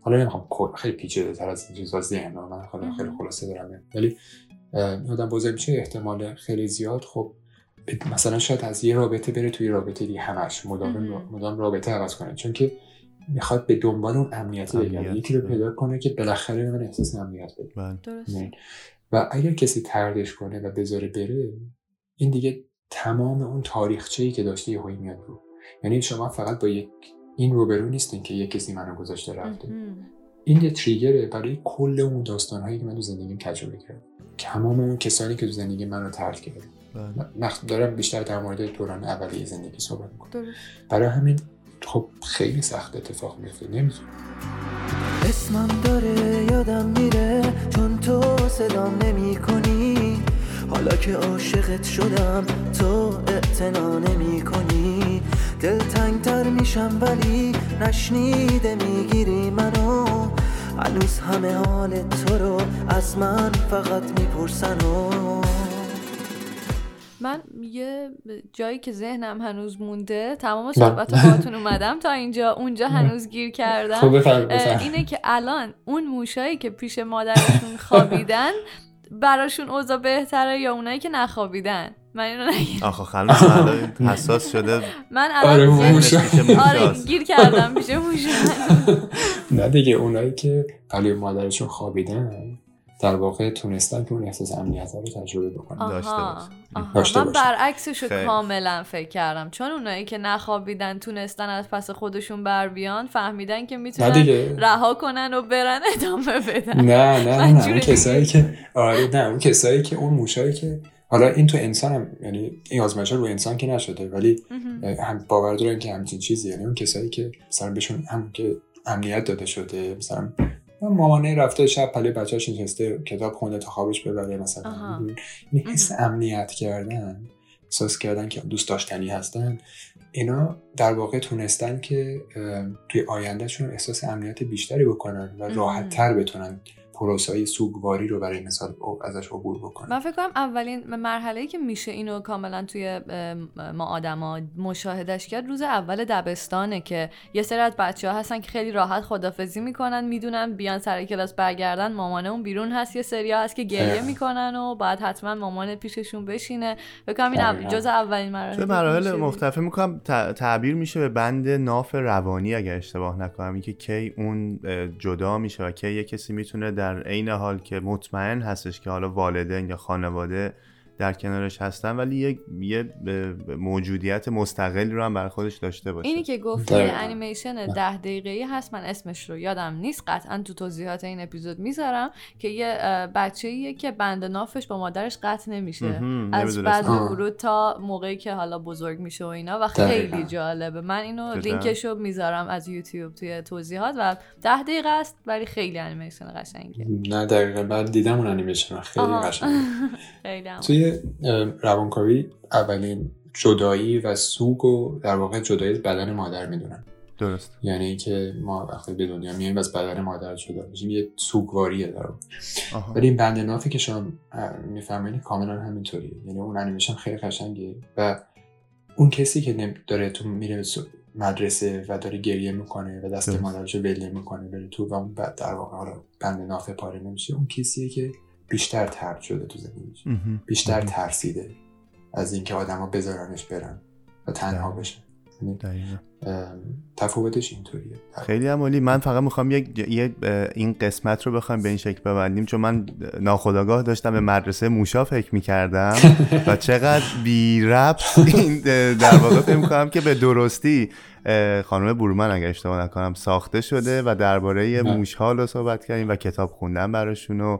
حالا نمی‌خوام خیلی پیچیده تر از این چیزا ذهن من. خیلی خیلی خلاصه دارم. ولی آدم بزرگ میشه احتمال خیلی زیاد. خب مثلا شاید از یه رابطه بره توی رابطه دیگه همش. مدام مدام رابطه عوض کنه. چون که می‌خواد به دنبال اون امنیت بگرده یکی رو پیدا کنه که بالاخره من احساس امنیت بده. و اگر کسی تردش کنه و بذاره بره این دیگه تمام اون تاریخچه ای که داشته یهویی میاد رو. یعنی شما فقط با یک این روبرو نیستین که یک کسی منو گذاشته رفته. این یه تریگره برای کل اون داستان هایی که من تو زندگیم تجربه کردم. تمام اون کسانی که تو زندگی منو ترک کردن. دارم بیشتر در مورد دوران اولیه زندگی صحبت می‌کنم. برای همین خب خیلی سخت اتفاق میفته نمی‌تونم اسمم داره یادم صدام نمی کنی حالا که عاشقت شدم تو اعتنا نمی کنی دلتنگتر میشم ولی نشنیده می‌گیری منو. هنوز همه حال تو رو از من فقط می‌پرسن و من یه جایی که ذهنم هنوز مونده تمام صحبت هاتون اومدم تا اینجا اونجا هنوز گیر کردم. خب اینه که الان اون موشایی که پیش مادرشون خوابیدن براشون اوضاع بهتره یا اونایی که نخوابیدن؟ من اینو نگیرم آخه خلاص حساس شده. من الان آره گیر کردم پیش موشا. نه دیگه اونایی که پلی مادرشون خوابیدن. در واقع تونستن که اون احساس امنیت رو تجربه بکنن. داشته باشن من برعکسش رو کاملا فکر کردم. چون اونایی که نخوابیدن تونستن از پس خودشون بر بیان فهمیدن که می‌تونن رها کنن و برن ادامه بدن. نه نه نه اون کسایی که آره نه اون کسایی که اون موشایی که حالا این تو انسان هم یعنی این آزمایش رو انسان که نشده ولی هم باور دارن که همچین چیزی. یعنی اون کسایی که مثلا بهشون هم که امنیت داده شده مثلا مامانه رفته شب پلی بچه‌اش نشسته کتاب خونده تا خوابش ببره مثلا. این حس امنیت کردن احساس کردن که دوست داشتنی هستن. اینا در واقع تونستن که توی آیندهشون احساس امنیت بیشتری بکنن و راحت تر بتونن پروسای سوگواری رو برای مثال ازش عبور بکنن من فکر کنم اولین مرحله که میشه اینو کاملا توی ما آدما مشاهدش کرد روز اول دبستانه که یه سری از بچه ها هستن که خیلی راحت خدافزی می‌کنن می‌دونن بیان سر کلاس برگردن مامانه اون بیرون هست. یه سری هست که گریه می‌کنن و بعد حتما مامان پیششون بشینه. فکر کنم این جز اولین مراحل مراحل مختلفه. می‌کنم تعبیر میشه به بند ناف روانی اگر اشتباه نکنم. اینکه کی اون جدا میشه و کی یه کسی می‌تونه در عین حال که مطمئن هستش که حالا والدین یا خانواده در کنارش هستن ولی یک یه موجودیت مستقلی رو هم بر خودش داشته باشه اینی که گفتی. انیمیشن ده دقیقه‌ای هست من اسمش رو یادم نیست قطعا تو توضیحات این اپیزود می‌ذارم که یه بچه ایه که بند نافش با مادرش قطع نمیشه مهم، از. بعد. ورود تا موقعی که حالا بزرگ میشه و اینا و. خیلی جالبه من اینو؟ لینکش رو می‌ذارم از یوتیوب توی توضیحات و ده دقیقه است ولی خیلی انیمیشن قشنگه نه دقیقا من دیدم اون انیمیشن. خیلی. قشنگه خیلی. توی روانکاوی اولین جدایی و سوگ و در واقع جدایی از بدن مادر می‌دونن. درست. یعنی که ما وقتی به دنیا میایم از بدن مادر جدا میشیم. یه سوگواریه در. ولی این بند نافی که شما می‌فهمین کاملا همینطوریه. یعنی اون انیمیشن خیلی قشنگه و اون کسی که داره تو میره مدرسه و داره گریه می‌کنه و دست. مادرشو ول می‌کنه بره تو و اون بعد در واقع حالا بند نافه پاره نمیشه. اون کسیه که بیشتر ترد شده تو زندگیش. بیشتر. ترسیده از اینکه آدما بذارنش برن و تنها. بشه یعنی، تفاوتش اینطوریه خیلی هم عالی من فقط می‌خوام یک یه این قسمت رو بخوایم به این شکل ببندیم چون من ناخداگاه داشتم به مدرسه موشا فکر می‌کردم و چقدر بی ربط این در واقع فکر می‌کنم که به درستی خانم بورمن اگر اشتباه نکنم ساخته شده و درباره. موش رو صحبت کردیم و کتاب خوندن براشون و.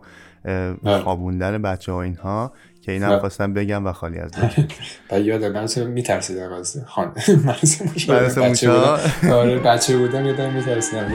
خوابوندن بچه ها اینها که این هم. خواستم بگم و خالی از لطف. و یادم من اصلا میترسیدم از خان مدرسه موشا. آره بچه بودم یادم میترسیدم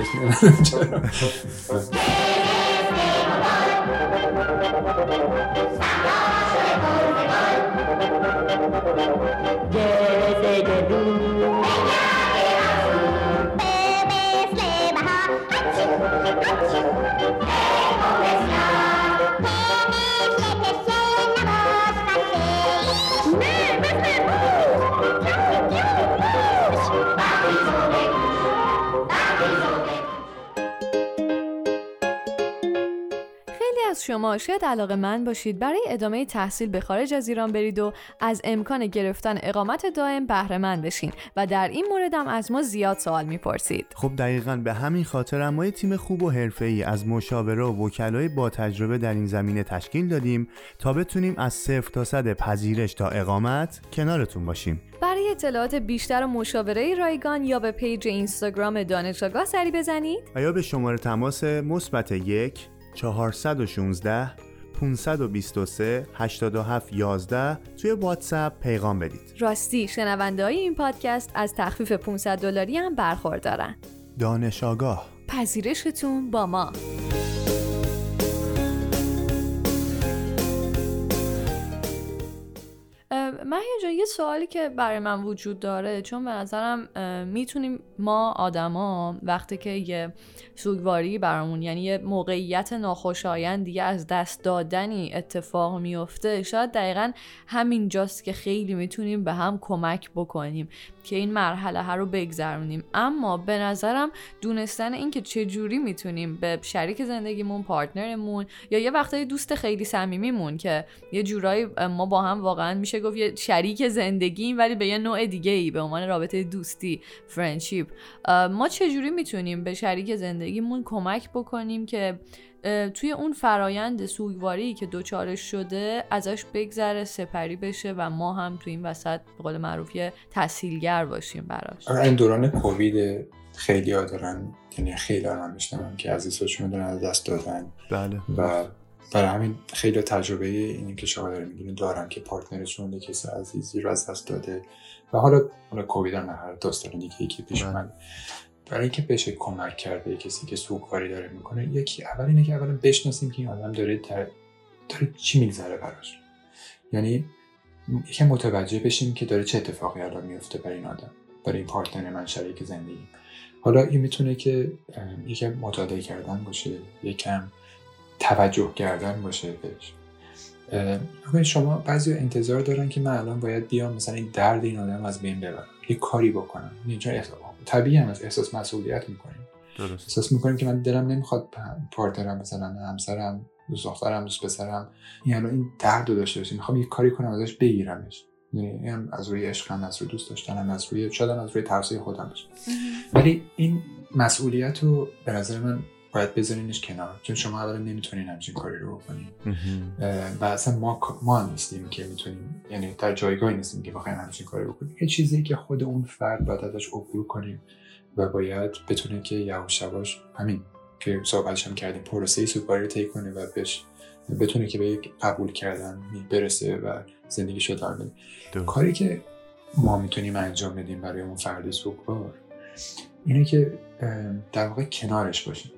از شما شاید علاقه من باشید برای ادامه تحصیل به خارج از ایران برید و از امکان گرفتن اقامت دائم بهره مند بشین و در این مورد هم از ما زیاد سوال می‌پرسید. خب دقیقا به همین خاطر ما یه تیم خوب و حرفه‌ای از مشاوره و وکلای با تجربه در این زمینه تشکیل دادیم تا بتونیم از صفر تا صد پذیرش تا اقامت کنارتون باشیم. برای اطلاعات بیشتر و مشاوره رایگان یا به پیج اینستاگرام دانش آگاه سری بزنید. و یا به شماره تماس مثبت یک 416 523 87 11 توی واتساپ پیغام بدید. راستی شنونده های این پادکست از تخفیف 500 دلاری هم برخوردارن. دانش آگاه. پذیرشتون با ما. مهیا یه سوالی که برای من وجود داره چون به نظرم می‌تونیم ما آدما وقتی که یه سوگواری برامون یعنی یه موقعیت ناخوشایندی از دست دادنی اتفاق میفته شاید دقیقا همین جاست که خیلی می‌تونیم به هم کمک بکنیم که این مرحله ها رو بگذرونیم. اما به نظرم دونستن اینکه چه جوری می‌تونیم به شریک زندگیمون پارتنرمون یا یه وقتای دوست خیلی صمیمیمون که یه جورایی ما با هم واقعا میشه گفت یه شریک زندگیم ولی به یه نوع دیگه ای به عنوان رابطه دوستی friendship ما چه جوری می‌تونیم به شریک زندگیمون کمک بکنیم که توی اون فرایند سوگواری که دوچارش شده ازش بگذره سپری بشه و ما هم توی این وسط به قول معروف یه تسهیلگر باشیم براش؟ آره، این دوران کووید خیلی ها دارن یعنی خیلی ها میشنوم که عزیزاشون دارن از دست دادن. بله. و برای همین خیلی تجربه اینی که شما داره میگین دارن که partner شون یه کسی عزیزی رو از دست داده. و حالا حالا کووید هم هر داستان دیگه ای که پیش بله. اومد برای اینکه بشه کمک کرده کسی که سوگواری داره می‌کنه یکی اول اینه که اولا بشناسیم که این آدم داره در داره چی میگذره براش. یعنی یکم متوجه بشیم که داره چه اتفاقی الان میفته برای این آدم برای این پارتنر من شریک زندگی. حالا این می‌تونه که یکم مطالعه کردن باشه یکم توجه کردن باشه بهش. شما بعضی انتظار دارن که من الان باید بیام مثلا این درد این آدم از بین ببرم. یه کاری بکنم. یعنی احساس طبیعی هم از احساس مسئولیت می‌کنیم. درست. احساس می‌کنیم که من دلم نمی‌خواد پارتنرم مثلا همسرم دوست دخترم دوست پسرم این الان این درد رو داشته باشه می‌خوام یه کاری کنم ازش بگیرمش. یعنی این هم از روی عشقم از روی دوست داشتنم از روی شاید از روی ترسه خودم باشه. ولی این مسئولیت رو به نظر من باید بذارینش کنار چون شما اولا نمی‌تونین همچین کاری رو بکنین. و اصلا ما ما نیستیم که می‌تونیم یعنی در جایگاهی نیستیم که بخوایم همچین کاری بکنیم. یه چیزی که خود اون فرد باید ازش عبور کنیم و باید بتونه که یواش یواش همین که صحبتش هم کردیم پروسه سوگواری رو طی کنه و بهش بتونه که به یک قبول کردن برسه و زندگی ادامه بده کاری که ما می‌تونیم انجام بدیم برای اون فرد سوگوار اینه که در واقع کنارش باشیم.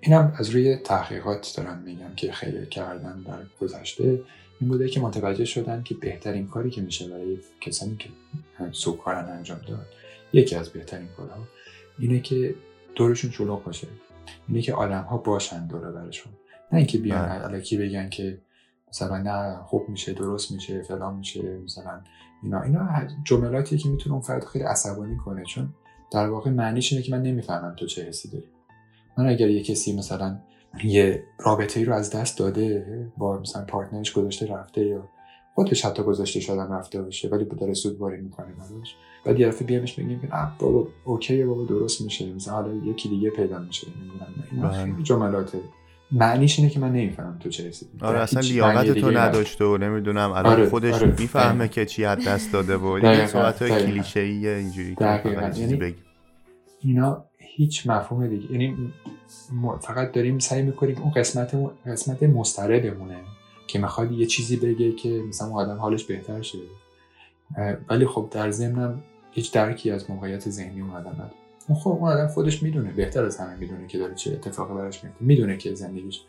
اینم از روی تحقیقات دارم میگم که خیلی کردن در گذشته این بوده که متوجه شدن که بهترین کاری که میشه برای کسانی که سوگوارن انجام داد یکی از بهترین کارها اینه که دورشون شلوغ باشه. اینه که آدم ها باشن دور برشون. نه اینکه بیان بله. علکی بگن که مثلا نه خوب میشه درست میشه فلان میشه مثلا اینا. اینا جملاتی که می‌تونه اون فرد خیلی عصبانی کنه. چون در واقع معنیش اینه که من نمی‌فهمم تو چه حسی داری. من اگر یه کسی مثلا یه رابطه ای رو از دست داده با مثلا پارتنرش گذاشته رفته یا خودش حتی گذاشته شدن رفته باشه ولی داره سوگواری می‌کنه براش بعد یه دفعه بیامش بگیم که بابا اوکی بابا درست میشه مثلا حالا یکی دیگه پیدا میشه. نمی‌دونم بله. جملاته معنیش اینه که من نمی‌فهمم تو چه حسی. آره اصلا لیاقت تو نداشته و نمی‌دونم الان آره، خودش آره، می‌فهمه که چی از دست داده و این صحبت های کلیشه اینجوری یعنی اینا هیچ مفهوم دیگه. یعنی فقط داریم سعی می‌کنیم اون قسمت قسمت مستره بمونه که می‌خواد یه چیزی بگه که مثلا اون آدم حالش بهتر شه. ولی خب در ضمنم هیچ درکی از موقعیت ذهنی اون آدم نداره. خب اون آدم خودش می‌دونه بهتر از همه می‌دونه که داره چه اتفاقی براش میفته می‌دونه که زندگیش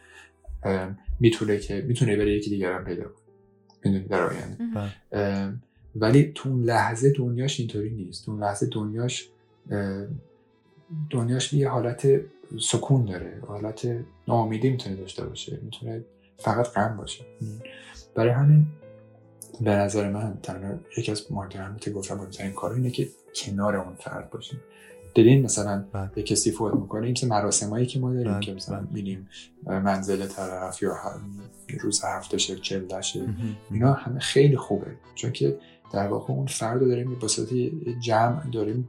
می‌تونه که می‌تونه بره یکی دیگر هم پیدا کنه. می‌دونه در آینده. بله. ولی تو اون لحظه دنیاش اینطوری نیست. تو اون لحظه دنیاش دنیاش یه حالت سکون داره حالت ناامیدی می‌تونه داشته باشه می‌تونه فقط غم باشه. برای همین به نظر من تنها یکی از مهمترین که گفتم مهمترین کار اینه که کنار اون فرد باشیم. دیدین مثلا به بله. کسی فوت می‌کنه این مراسمایی که ما داریم بله، که مثلا میریم بله. منزل طرف یا روز هفته شه چلدشه اینا همه خیلی خوبه. چون که در واقع اون فرد رو داریم به جمع داریم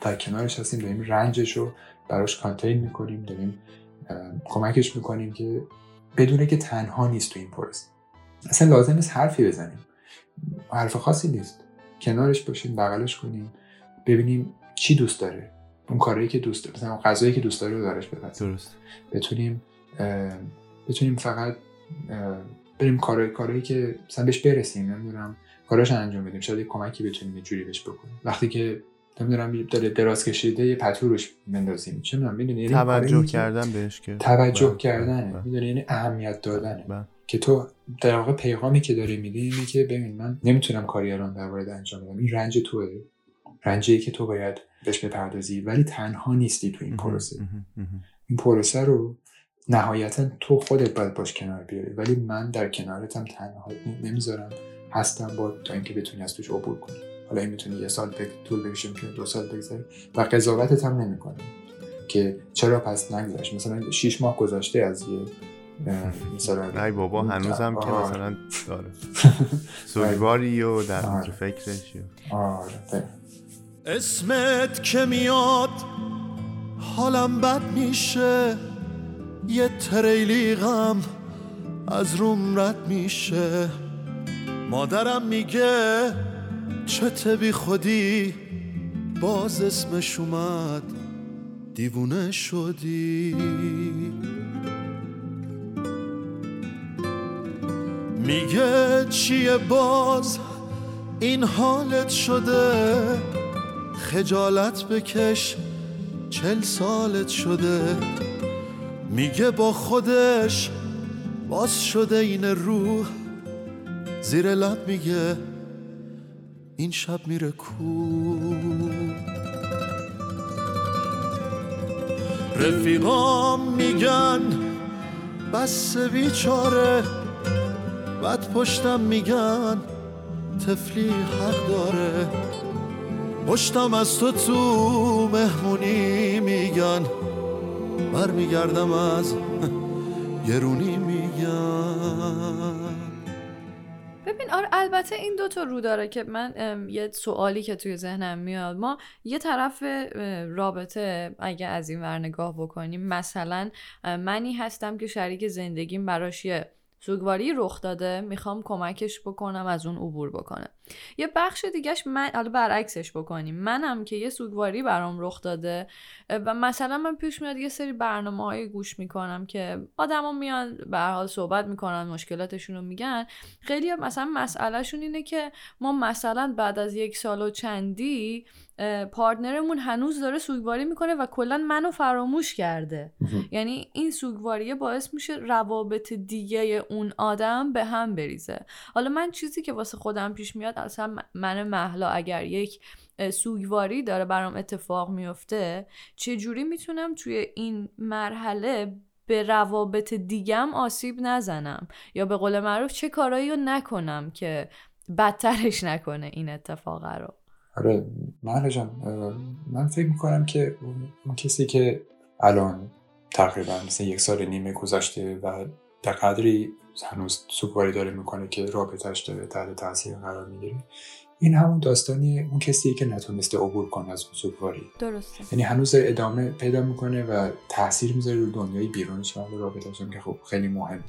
در کنارش هستیم داریم رنجش رو براش کانتین می‌کنیم داریم کمکش می‌کنیم که بدونه که تنها نیست تو این پروسه. اصلا لازم نیست حرفی بزنیم. حرف خاصی نیست. کنارش باشیم بغلش کنیم ببینیم چی دوست داره. اون کاری که دوست داره مثلا غذایی که دوست داره رو دارش درست. بتونیم بتونیم فقط بریم کارهای کارهایی که مثلا بهش برسیم نمی‌دونم کاراش انجام بدیم. شاید کمکی بتونیم یه جوری بهش بکنیم. وقتی که نمی‌دونم داره دراز کشیده یه پتو روش بندازیم چه می‌دونی؟ یعنی توجه کردن بهش که. توجه بله. کردن بله. می‌دونی؟ یعنی اهمیت دادنه. بله. که تو در واقع پیغامی که داری میدی اینه که ببین من نمی‌تونم کاری الان در مورد انجام بدم. این رنج توه. رنجی که تو باید بهش بپردازی ولی تنها نیستی تو این پروسه. این پروسه رو نهایتا تو خودت باید باش کنار بیاری. ولی من در کنارتم تنها نمی‌ذارم هستم با تا اینکه بتونی از توش عبور کنی. حالا این می‌تونی یه سال بگ... طول بکشه که دو سال بگذره و قضاوتت هم نمی‌کنه که چرا پس نگذشت؟ مثلا شیش ماه گذاشته از یه مثلا ای بابا هنوزم که مثلا داره. سوگواری و در آره. فکرش. آره اسمت که میاد حالم بد میشه. یه تریلی غم از روم رد میشه. مادرم میگه چه بی خودی باز اسمش اومد دیوونه شدی. میگه چیه باز؟ این حالت شده. خجالت بکش چل سالت شده. میگه با خودش باز شده این روح. زیر لب میگه این شب میره کو؟ رفیقام میگن بس بیچاره. بعد پشتم میگن تفلی حق داره. پشتم از تو تو مهمونی میگن برمیگردم از گرونی میگن. آره البته این دوتا رو داره که من یه سوالی که توی ذهنم میاد. ما یه طرف رابطه اگه از این ور نگاه بکنیم مثلا منی هستم که شریک زندگیم براش یه سوگواری رخ داده. می‌خوام کمکش بکنم از اون عبور بکنه یه بخش دیگهش من حالا برعکسش بکنیم. منم که یه سوگواری برام رخ داده و مثلا من پیش میاد یه سری برنامه های گوش می‌کنم که آدما میان به حال صحبت می‌کنن مشکلاتشون رو میگن. خیلی مثلا مسئلهشون اینه که ما مثلا بعد از یک سال و چندی پارتنرمون هنوز داره سوگواری می‌کنه و کلا منو فراموش کرده. یعنی این سوگواریه باعث میشه روابط دیگه اون آدم به هم بریزه. حالا من چیزی که واسه خودم پیش میاد اصلا من محلا اگر یک سوگواری داره برام اتفاق میفته چجوری می‌تونم توی این مرحله به روابط دیگم آسیب نزنم؟ یا به قول معروف چه کارایی رو نکنم که بدترش نکنه این اتفاق رو؟ آره من جان من فکر می‌کنم که اون کسی که الان تقریبا مثل یک سال نیمه گذشته و در قدری هنوز سوگواری داره می‌کنه که رابطهش داره تحت تاثیر قرار می‌گیره. این همون داستانی اون کسیه که نتونسته عبور کنه از اون سوگواری درسته. یعنی هنوز ادامه پیدا می‌کنه و تاثیر می‌ذاره رو دنیای بیرونش و رابطهشون که خب خیلی مهم.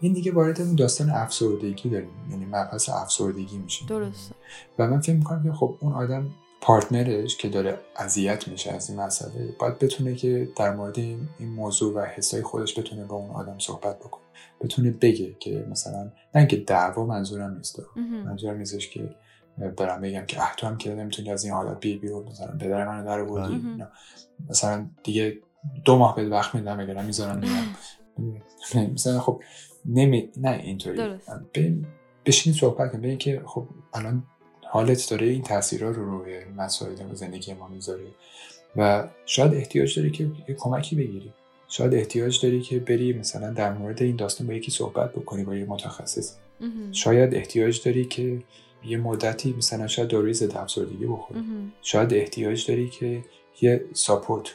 این دیگه وارد اون داستان افسردگی داریم. یعنی مبحث افسردگی میشه. درسته. و من فکر می‌کنم که خب اون آدم پارتنرش که داره اذیت میشه از این مسئله باید بتونه که در مورد این موضوع و حسای خودش بتونه با اون آدم صحبت بکنه. بتونه بگه که مثلا نه اینکه دعوا منظورم نیست منظورم نیستش که برم بگم که اه تو هم که نمی‌تونی از این حالت بی بیرون مثلا پدر منو در آوردی. مثلا دیگه دو ماه به وقت میدم اگر می‌ذارم مثلا خب نمی نه اینطوری. بشین صحبت کن. ببین که خب الان حالت داره این تاثیرها رو روی مسائل زندگی ما می‌ذاره و شاید احتیاج داری که کمکی بگیری. شاید احتیاج داری که بری مثلا در مورد این داستان با یکی صحبت بکنی با یه متخصص. شاید احتیاج داری که یه مدتی مثلا شاید داروی ضد افسردگی بخوری. شاید احتیاج داری که یه ساپورت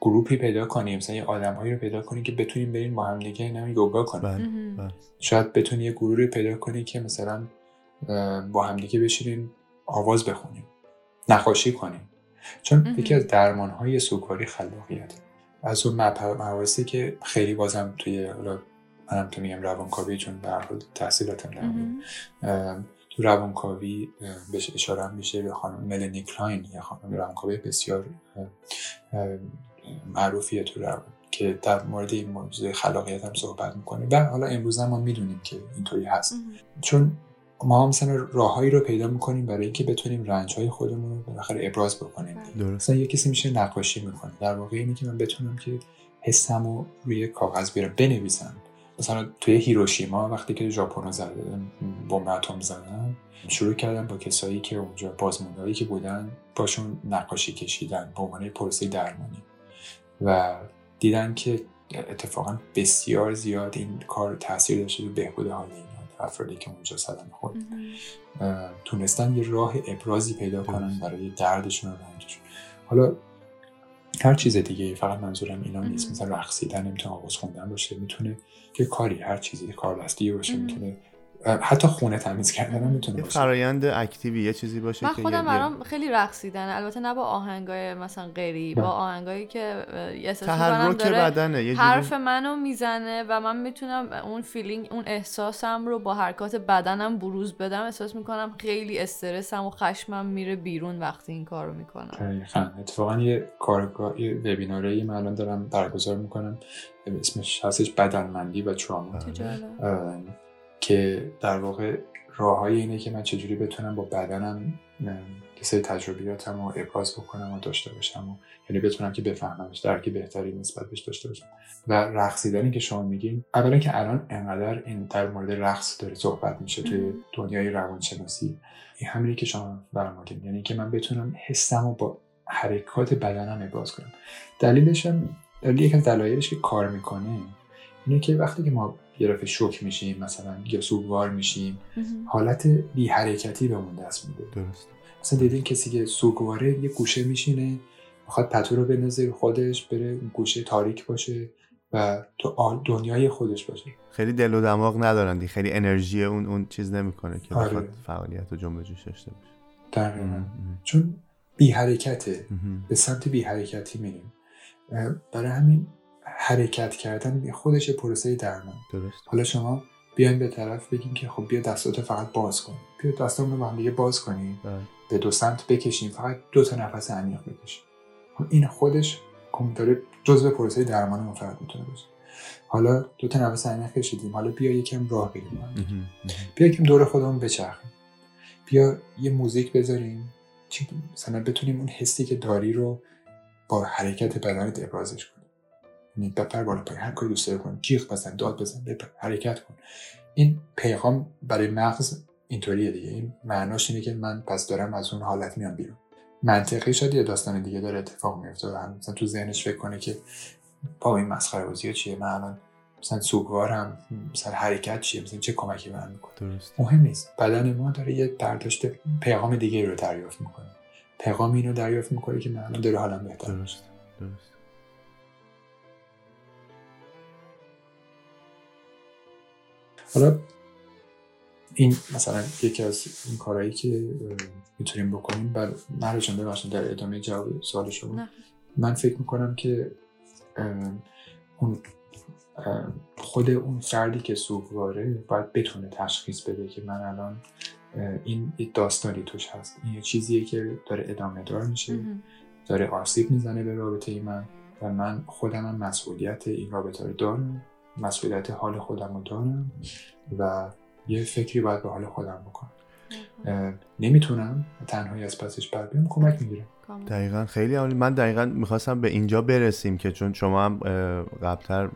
گروپی پیدا کنی مثلا یه آدمهایی رو پیدا کنی که بتونیم بریم با هم دیگه یوگا کنیم. بله، بله. شاید بتونی یه گروهی پیدا کنی که مثلا با همدیگه بشینیم آواز بخونیم نقاشی کنیم. چون یکی از درمان های سوگواری خلاقیت. از اون مباحثی که خیلی بازم توی حالا منم تو میگم روانکاوی چون به تحصیلاتم در تو روانکاوی بهش اشاره میشه به خانم ملنی کلاین یا خانم روانکاوی بسیار معروفیه تو روان که در مورد این موضوع خلاقیت هم صحبت می‌کنه. و حالا امروز هم ما می‌دونیم که اینطوری هست. چون ما هم مثلا راههایی رو پیدا می‌کنیم برای اینکه بتونیم رنج های خودمون رو بالاخره ابراز بکنیم. مثلا یه کسی میشه نقاشی می‌کنه. در واقع اینه که من بتونم که حسم رو روی کاغذ بیارم بنویسم. مثلا توی هیروشیما وقتی که ژاپن زدن بمب اتم زدن شروع کردن با کسایی که اونجا بازموندهایی که بودن باشون نقاشی کشیدن به عنوان پروسه درمانی. و دیدن که اتفاقا بسیار زیاد این کار تاثیر داشته به بهبود حال این افرادی که اونجا صدمه خورد تونستن یه راه ابرازی پیدا کنن برای دردشون و رنجشون حالا هر چیز دیگه فقط منظورم اینا نیست. مثلا رقصیدن نمی‌تونه آواز خوندن باشه می‌تونه که کاری هر چیزی کار دستی باشه می‌تونه حتی خونه تمیز کردن هم می‌تونه باشه. فرایند active ی یه چیزی باشه من خودم برام خیلی رقصیدن. البته نه با آهنگای مثلا قری با آهنگایی که تحرک بدنه یه حرف منو می‌زنه و من می‌تونم اون feeling اون احساسم رو با حرکات بدنم بروز بدم. احساس می‌کنم خیلی استرسم و خشمم میره بیرون وقتی این کارو می‌کنم. اتفاقا یه کارگاه یه وبیناری من الان دارم برگزار می‌کنم. اسمش هستش بدنمندی و تراما. که در واقع راه های اینه که من چجوری بتونم با بدنم کسی تجربیاتم رو ابراز بکنم و داشته باشم و یعنی بتونم که بفهممش درکی بهتری نسبت بهش داشته باشم. و رقصیدنی که شما میگین اولا که الان انقدر این در مورد رقص داره صحبت میشه توی دنیای روانشناسی. این همینی که شما فرمودین یعنی که من بتونم حسم رو با حرکات بدنم ابراز کنم. دلیلش هم دلیل یک از دلایلش که کار می‌کنه اینه که وقتی که ما یه رفع شوک میشیم مثلا یا سوگوار میشیم. حالت بی حرکتی بهمون دست میده. درست. مثلا دیدین کسی که سوگواره یه گوشه میشینه می‌خواد پتو رو بندازه خودش بره اون گوشه تاریک باشه و تو دنیای خودش باشه. خیلی دل و دماغ ندارن دیگه. خیلی انرژی اون اون چیز نمی‌کنه که آره. بخواد فعالیت و جنب و جوش داشته باشه. دقیقا. چون بی حرکته. به سمت بی حرکتی میریم. برای همین حرکت کردن خودش پروسه درمان. درست. حالا شما بیاین به طرف بگیم که خب بیا دستاتو فقط باز کن بیا دستامون رو با هم دیگه باز کنیم. بله. به دو سمت بکشیم. فقط دو تا نفس عمیق بکشیم. خب این خودش کم- داره جزء پروسه درمان اون فرد می‌تونه باشه. حالا دو تا نفس عمیق کشیدیم. حالا بیا یکم راه بریم. بیا یکم دور خودمون بچرخیم. بیا یه موزیک بذاریم. چی مثلا بتونیم اون حسی که داری رو با حرکت بدنت ابرازش کنیم. بپر بالا پای هر کاری دوست داری کن جیغ بزن داد بزن بپر حرکت کن. این پیغام برای مغز اینطوریه دیگه. این معناش اینه که من پس دارم از اون حالت میام بیرون. منطقی شاید یه داستان دیگه داره اتفاق میفته و هم مثلا تو ذهنش فکر کنه که با این مسخره بازی چیه من الان مثلا سوگوارم مثلا حرکت چیه مثلا چه کمکی به من می‌کنه. درست مهم نیست. بدن ما داره یه برداشت پیغام دیگه رو دریافت می‌کنه. پیغام اینو دریافت می‌کنه که من الان داره حالم بهتر درست درست حالا این مثلا یکی از این کارهایی که می‌تونیم بکنیم بر مرا جان ببخشید در ادامه جواب سوال شما. من فکر می‌کنم که اون خود اون فردی که سوگواره باید بتونه تشخیص بده که من الان این داستانی توش هست این یه چیزیه که داره ادامه دار میشه. داره آسیب می‌زنه به رابطه من و من خودم هم مسئولیت این رابطه رو دارم مسئولیت حال خودم رو دارم و یه فکری باید به حال خودم بکنم. نمی‌تونم. تنهایی از پسش بر بیام کمک می‌گیرم. دقیقا. خیلی عالی. من دقیقا می‌خواستم به اینجا برسیم که چون شما هم قبلتر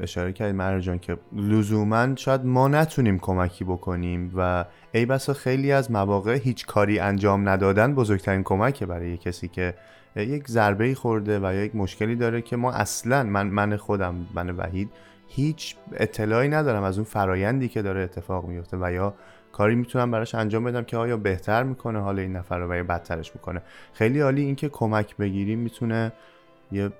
اشاره کردید مرا جان که لزوما شاید ما نتونیم کمکی بکنیم و ای بسا خیلی از مواقع هیچ کاری انجام ندادن بزرگترین کمکه برای یه کسی که یک ضربه ای خورده و یا یک مشکلی داره که ما اصلا من من خودم من وحید هیچ اطلاعی ندارم از اون فرایندی که داره اتفاق میفته و یا کاری می‌تونم براش انجام بدم که آیا بهتر می‌کنه حال این نفر رو و یا بدترش می‌کنه. خیلی عالی اینکه کمک بگیریم می‌تونه یه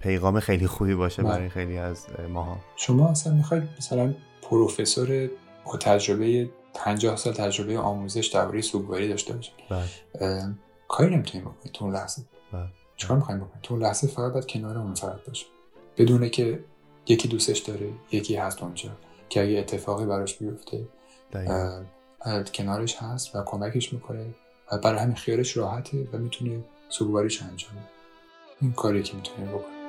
پیغام خیلی خوبی باشه بله. برای خیلی از اه، ماها. شما اصلا می‌خواید مثلا پروفسور با تجربه 50 سال تجربه آموزش درباره سوگواری داشته باشید. بله. کاری نمی‌تونید بکنید تو اون لحظه. بله. چیکار می‌خوایم بکنید تو اون لحظه فقط باید کنار اون فرد باشه بدونه که یکی دوستش داره یکی هست اونجا که اگه اتفاقی براش بیفته کنارش هست و کمکش می‌کنه و برای همین خیالش راحته و می‌تونه سوگواریش انجام این کاری که می‌تونه بکنه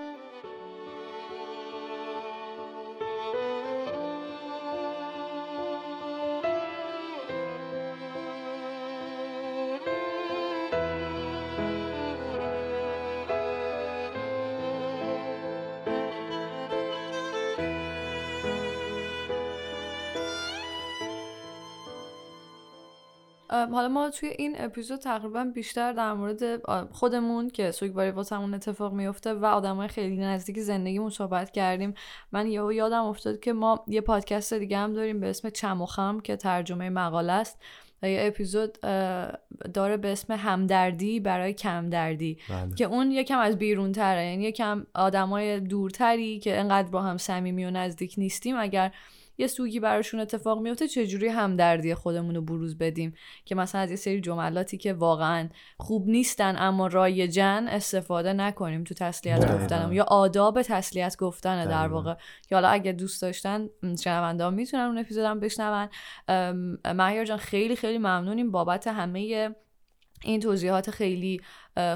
حالا ما توی این اپیزود تقریبا بیشتر در مورد خودمون که سوگواری واسمون اتفاق میفته و آدمای خیلی نزدیک زندگیمون صحبت کردیم. من یهو یادم افتاد که ما یه پادکست دیگه هم داریم به اسم چم و خم که ترجمه مقاله است و یه اپیزود داره به اسم همدردی برای کمدردی بله. که اون یکم از بیرون تره یعنی یکم آدمای دورتری که انقدر با هم صمیمی و نزدیک نیستیم. اگر یه سوگی براشون اتفاق میفته چجوری همدردی خودمون رو بروز بدیم که مثلا از یه سری جملاتی که واقعا خوب نیستن اما رایجن استفاده نکنیم تو تسلیت. گفتنم یا آداب تسلیت گفتنه در. واقع که حالا اگه دوست داشتن شنونده می‌تونن اون اپیزودم بشنون مهیار جان خیلی خیلی ممنونیم بابت همه این توضیحات خیلی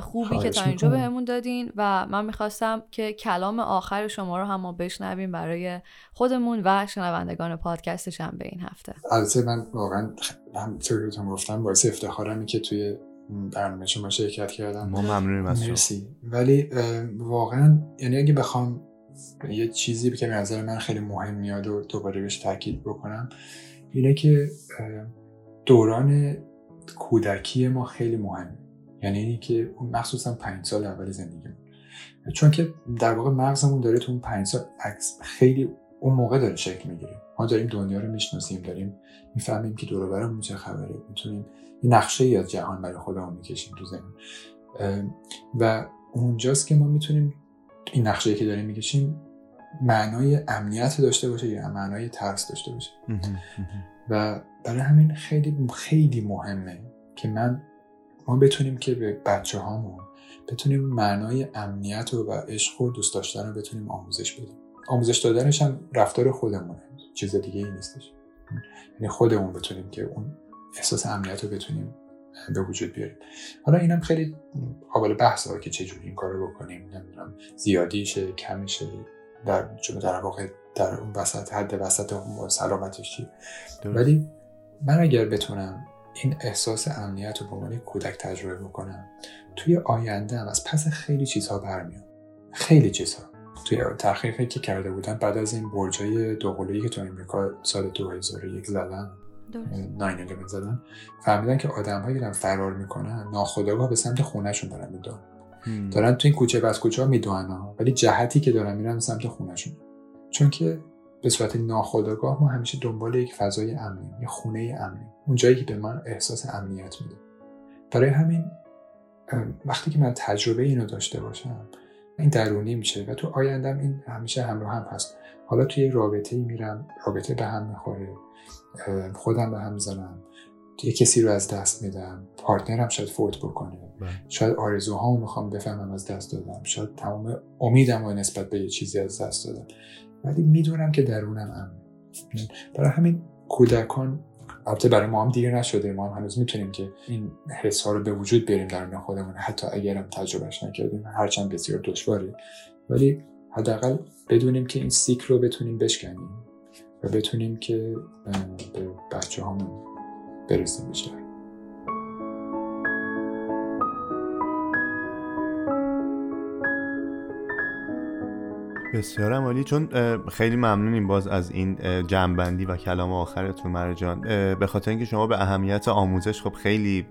خوبی که تا اینجا. بهمون دادین و من می‌خواستم که کلام آخر شما رو هم ما بشنویم برای خودمون و شنوندگان پادکستش هم به این هفته. البته من واقعا همونطور که گفتم باعث افتخارمه که توی برنامه شما شرکت کردم. ما ممنونیم از شما. مرسی. ولی واقعا یعنی اگه بخوام یه چیزی که به نظر من خیلی مهم میاد و دوباره بهش تاکید بکنم اینه که دوران کودکی ما خیلی مهمه یعنی اینی که مخصوصا پنج سال اول زندگیمون. چون که در واقع مغزمون داره تو اون پنج سال عکس خیلی اون موقع داره شکل می‌گیره. ما داریم دنیا رو می‌شناسیم داریم می‌فهمیم که دور و برمون چه خبره. می‌تونیم یه نقشه ای از جهان برای خودمون می‌کشیم تو اه، و اونجاست که ما می‌تونیم این نقشه که داریم می‌کشیم معنای امنیت داشته باشه یا معنای ترس داشته باشه. و برای همین خیلی خیلی مهمه که من ما بتونیم که به بچه هامون بتونیم معنای امنیت و, عشق و دوست داشتن رو بتونیم آموزش بدیم. آموزش دادنش هم رفتار خودمونه چیز دیگه ای نیستش. یعنی خودمون بتونیم که اون احساس امنیت رو بتونیم به وجود بیاریم. حالا اینم خیلی قابل بحثه که چجوری این کار رو بکنیم نمی‌دونم زیادیشه کمیشه در در واقع در اون وسط حد وسط سلامتش چی؟ ولی من اگر بتونم این احساس امنیت رو به عنوان کودک تجربه بکنم توی آینده هم از پس خیلی چیزها برمیام خیلی چیزها. توی تحقیقی که کرده بودن بعد از این برجای دوقلویی که تو امریکا سال 2001 زدن 9 زدن فهمیدن که آدم هایی دارن فرار می‌کنن ناخداگاه به سمت خونهشون دارن میدون دارن تو این کوچه بس کوچه ها می‌دونن ولی جهتی که دارن میرن سمت خونهشون. چون که به صورت ناخودآگاه ما همیشه دنبال یک فضای امنی یه خونه امنی اون جایی که به من احساس امنیت میده. برای همین وقتی که من تجربه اینو داشته باشم این درونی میشه و تو آیندم این همیشه همراه هم هست. حالا توی رابطه میرم رابطه به هم می‌خوره خودم به هم می‌زنم یه کسی رو از دست میدم پارتنرم شاید فوت بکنه. بله. شاید آرزوهامو می‌خوام بفهمم از دست دادم. شاید تمام امیدم رو نسبت به یه چیزی از دست دادم. ولی می‌دونم که درونم امن برای همین کودکان البته برای ما هم دیر نشده. ما هم هنوز می‌تونیم که این حس ها رو به وجود بیاریم درون خودمون. حتی اگرم تجربهش نکردیم هرچند بسیار دشواره ولی حداقل بدونیم که این سیکل رو بتونیم بشکنیم و بتونیم که به بچه هامون برسیم بیشتر. بسیار عالی. چون خیلی ممنونیم باز از این جنبندی و کلام آخرتون مرجان به خاطر اینکه شما به اهمیت آموزش خب خیلی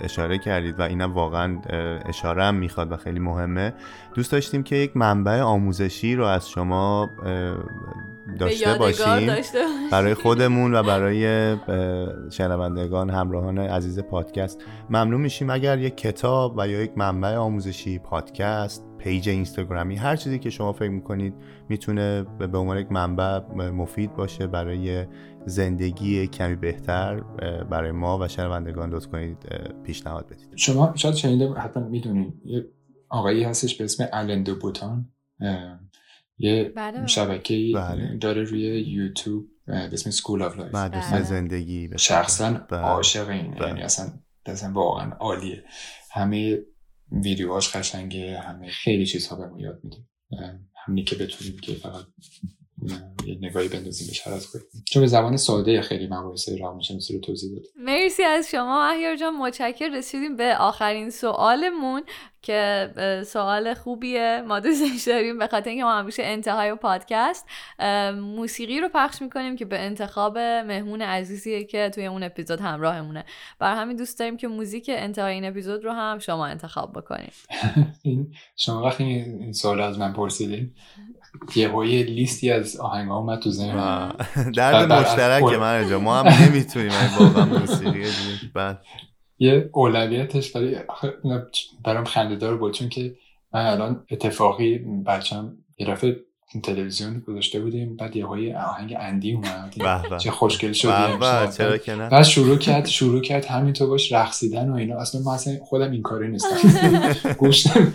اشاره کردید و اینم واقعا اشاره هم می‌خواد و خیلی مهمه. دوست داشتیم که یک منبع آموزشی رو از شما داشته باشیم. برای خودمون و برای شنوندگان همراهان عزیز پادکست. ممنون میشیم. اگر یک کتاب و یا یک منبع آموزشی پادکست پیج اینستاگرامی. هر چیزی که شما فکر می‌کنید می‌تونه به عنوان یک منبع مفید باشه برای زندگی کمی بهتر برای ما و شنوندگان. لطف کنید پیشنهاد بدید. شما شاید شنیده حتما می‌دونید یه آقایی هستش به اسم آلن دو باتن. یه بله. شبکه بله. داره روی یوتیوب به اسم School of Life مدرسه زندگی. شخصا بله. عاشق این بله. یعنی اصلا اصلا واقعا عالیه. همه ویدیوهاش قشنگه همه خیلی چیزها به ما یاد میده همینی که بتونیم که فقط یه نگاهی بندازیم بهش از کنیم. چون به زبان ساده خیلی مباحث روانشناسی رو توضیح داد مرسی از شما احیار جان. متشکر رسیدیم به آخرین سوالمون که سوال خوبیه. ما دوستش داریم به خاطر اینکه ما همیشه انتهای پادکست موسیقی رو پخش می‌کنیم که به انتخاب مهمون عزیزیه که توی اون اپیزود همراهمونه. بر همین دوست داریم که موزیک انتهای این اپیزود رو هم شما انتخاب بکنیم شما وقتی این سوال از من پرسیدین یه لیستی از آهنگ ها اومد تو ذهنم. درد مشترک من ما هم نمی‌تونیم واقعا موسیقی بعد. یه اولویتش برای برام خنده دار بود چون که من الان اتفاقی بچم یه دفعه تلویزیون گذاشته بودیم بعد یه های آهنگ اندی اومد. چه خوشگل شد بعد شروع کرد شروع کرد همینطور باش رقصیدن و اینا. اصلا من اصلا خودم این کاری نیستم. گوشتم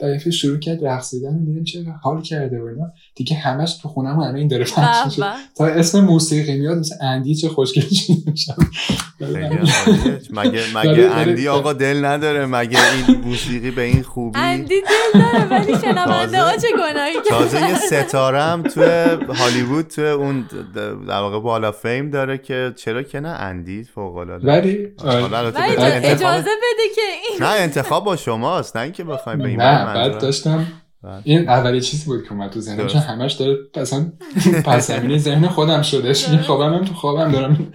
بعد شروع کرد رقصیدن و دیدم چه حال کرده و اینا. دیگه همش تو خونم الان این داره پخش شد تا اسم موسیقی میاد مثل اندی چه خوشگل شد. مگه مگه اندی آقا دل نداره؟ مگه این موسیقی به این خوبی؟ اندی دل داره ولی شنونده ها چه گناهی یه ستاره هم تو هالیوود تو اون در واقع بالا فیم داره که چرا که نه اندی فوق العاده ولی اجازه بده که این نه انتخاب با شماست نه اینکه بخوایم به این نه بعد داشتم این اولی چیزی بود که اومد تو ذهنم چون همش داره اصلا پس زمینه ذهن خودم شدش این خوابم هم تو خوابم دارم.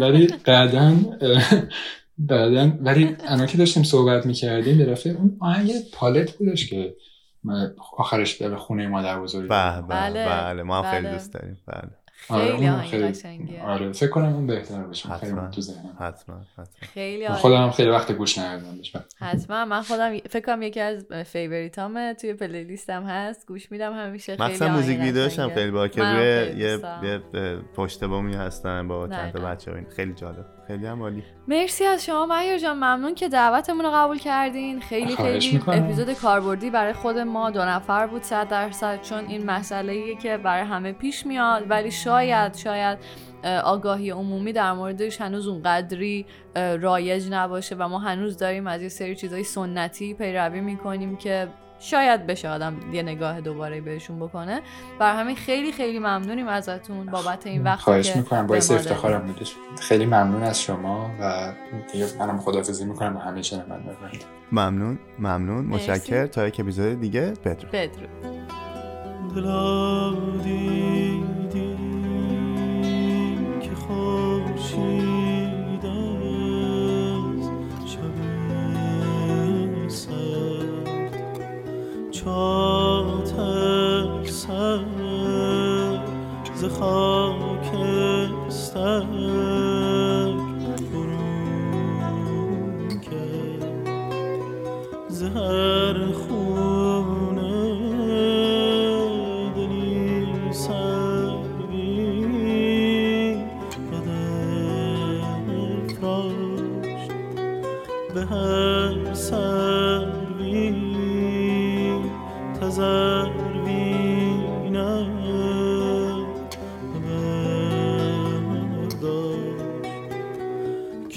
ولی بعدا بعدا ولی انا که داشتیم صحبت می‌کردیم به اون آهنگ پالت بودش که آخرش به خونه مادر بزرگ بله بله, بله. ما هم خیلی بله. دوست داریم. بله. آره، خیلی آهنگ خیلی- آره فکر کنم اون بهتر باشه. خیلی حتما تو ذهنم. حتما حتما. خیلی خودم آهنگ هم خیلی وقت گوش ندادم بهش. حتما من خودم فکر کنم یکی از فیوریتامه توی پلیلیستم هست. گوش میدم همیشه خیلی مخصوصا آهنگ موزیک ویدیوش هم. خیلی با که روی یه. یه پشت بومی هستن با چند تا. بچه خیلی جالب. خیلی هم عالی. مرسی از شما مهیر جان. ممنون که دعوتمون رو قبول کردین. خیلی خیلی می‌کنم. اپیزود کاربردی برای خود ما دو نفر بود صد درصد چون این مسئله که برای همه پیش میاد. ولی شاید شاید اه، آگاهی عمومی در موردش هنوز اونقدری رایج نباشه و ما هنوز داریم از یه سری چیزای سنتی پیروی می‌کنیم که شاید بشه آدم یه نگاه دوباره بهشون بکنه. بر همین خیلی خیلی ممنونیم ازتون بابت این وقتی خواهش که می‌کنم. باعث افتخارم بودش. خیلی ممنون از شما و دیگه منم خدافزی می‌کنم با همه شنوندگان ممنون. ممنون. متشکر تا یک اپیزود دیگه. بدرود. بدرود. چاتک سر ز خاکستر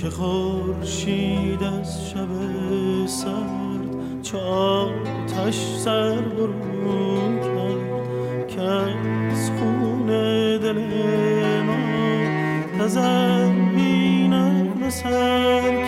که خورشید از شب سرد چه آتش سر برون کرد که از خون دل ما تزوین سر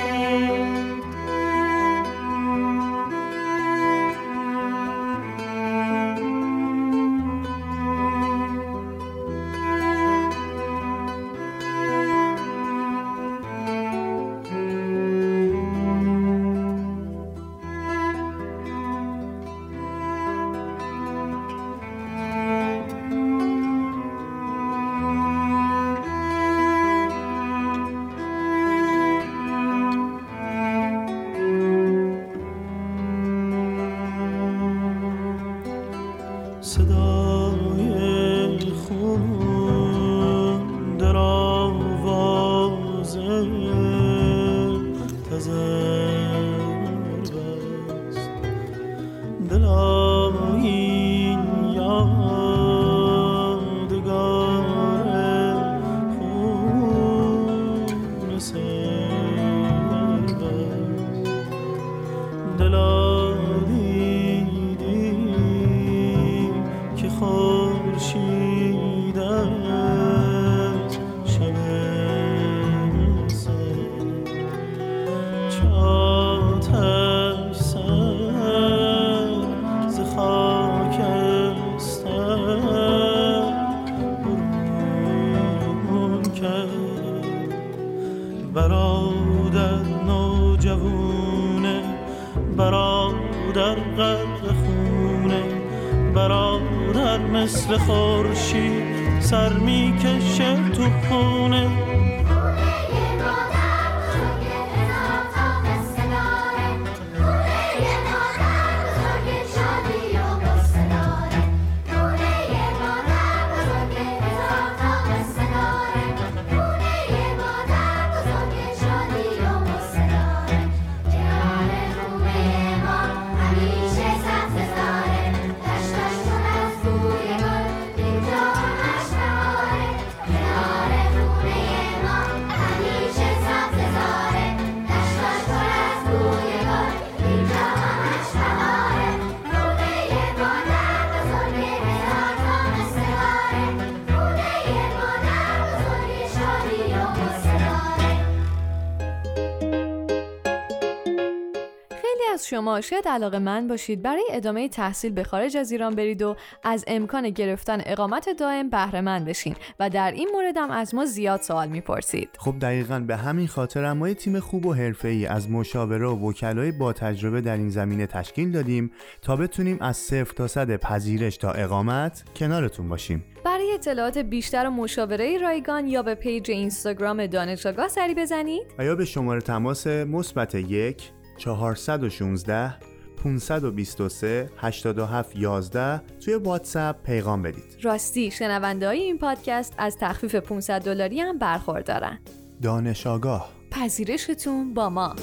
برادر غرق خونه برادر مثل خورشید سر می‌کشه تو خونه. شما شاید علاقه من باشید برای ادامه تحصیل به خارج از ایران برید و از امکان گرفتن اقامت دائم بهره مند بشین و در این مورد هم از ما زیاد سوال می‌پرسید. خب دقیقا به همین خاطر ما یه تیم خوب و حرفه‌ای از مشاوره و وکلای با تجربه در این زمینه تشکیل دادیم تا بتونیم از صفر تا صد پذیرش تا اقامت کنارتون باشیم. برای اطلاعات بیشتر و مشاوره رایگان یا به پیج اینستاگرام دانش آگاه سری بزنید. و یا به شماره تماس مثبت یک 416 523 87 11 توی واتساپ پیغام بدید. راستی شنونده های این پادکست از تخفیف 500 دلاری هم برخوردارن. دانش آگاه پذیرشتون با ما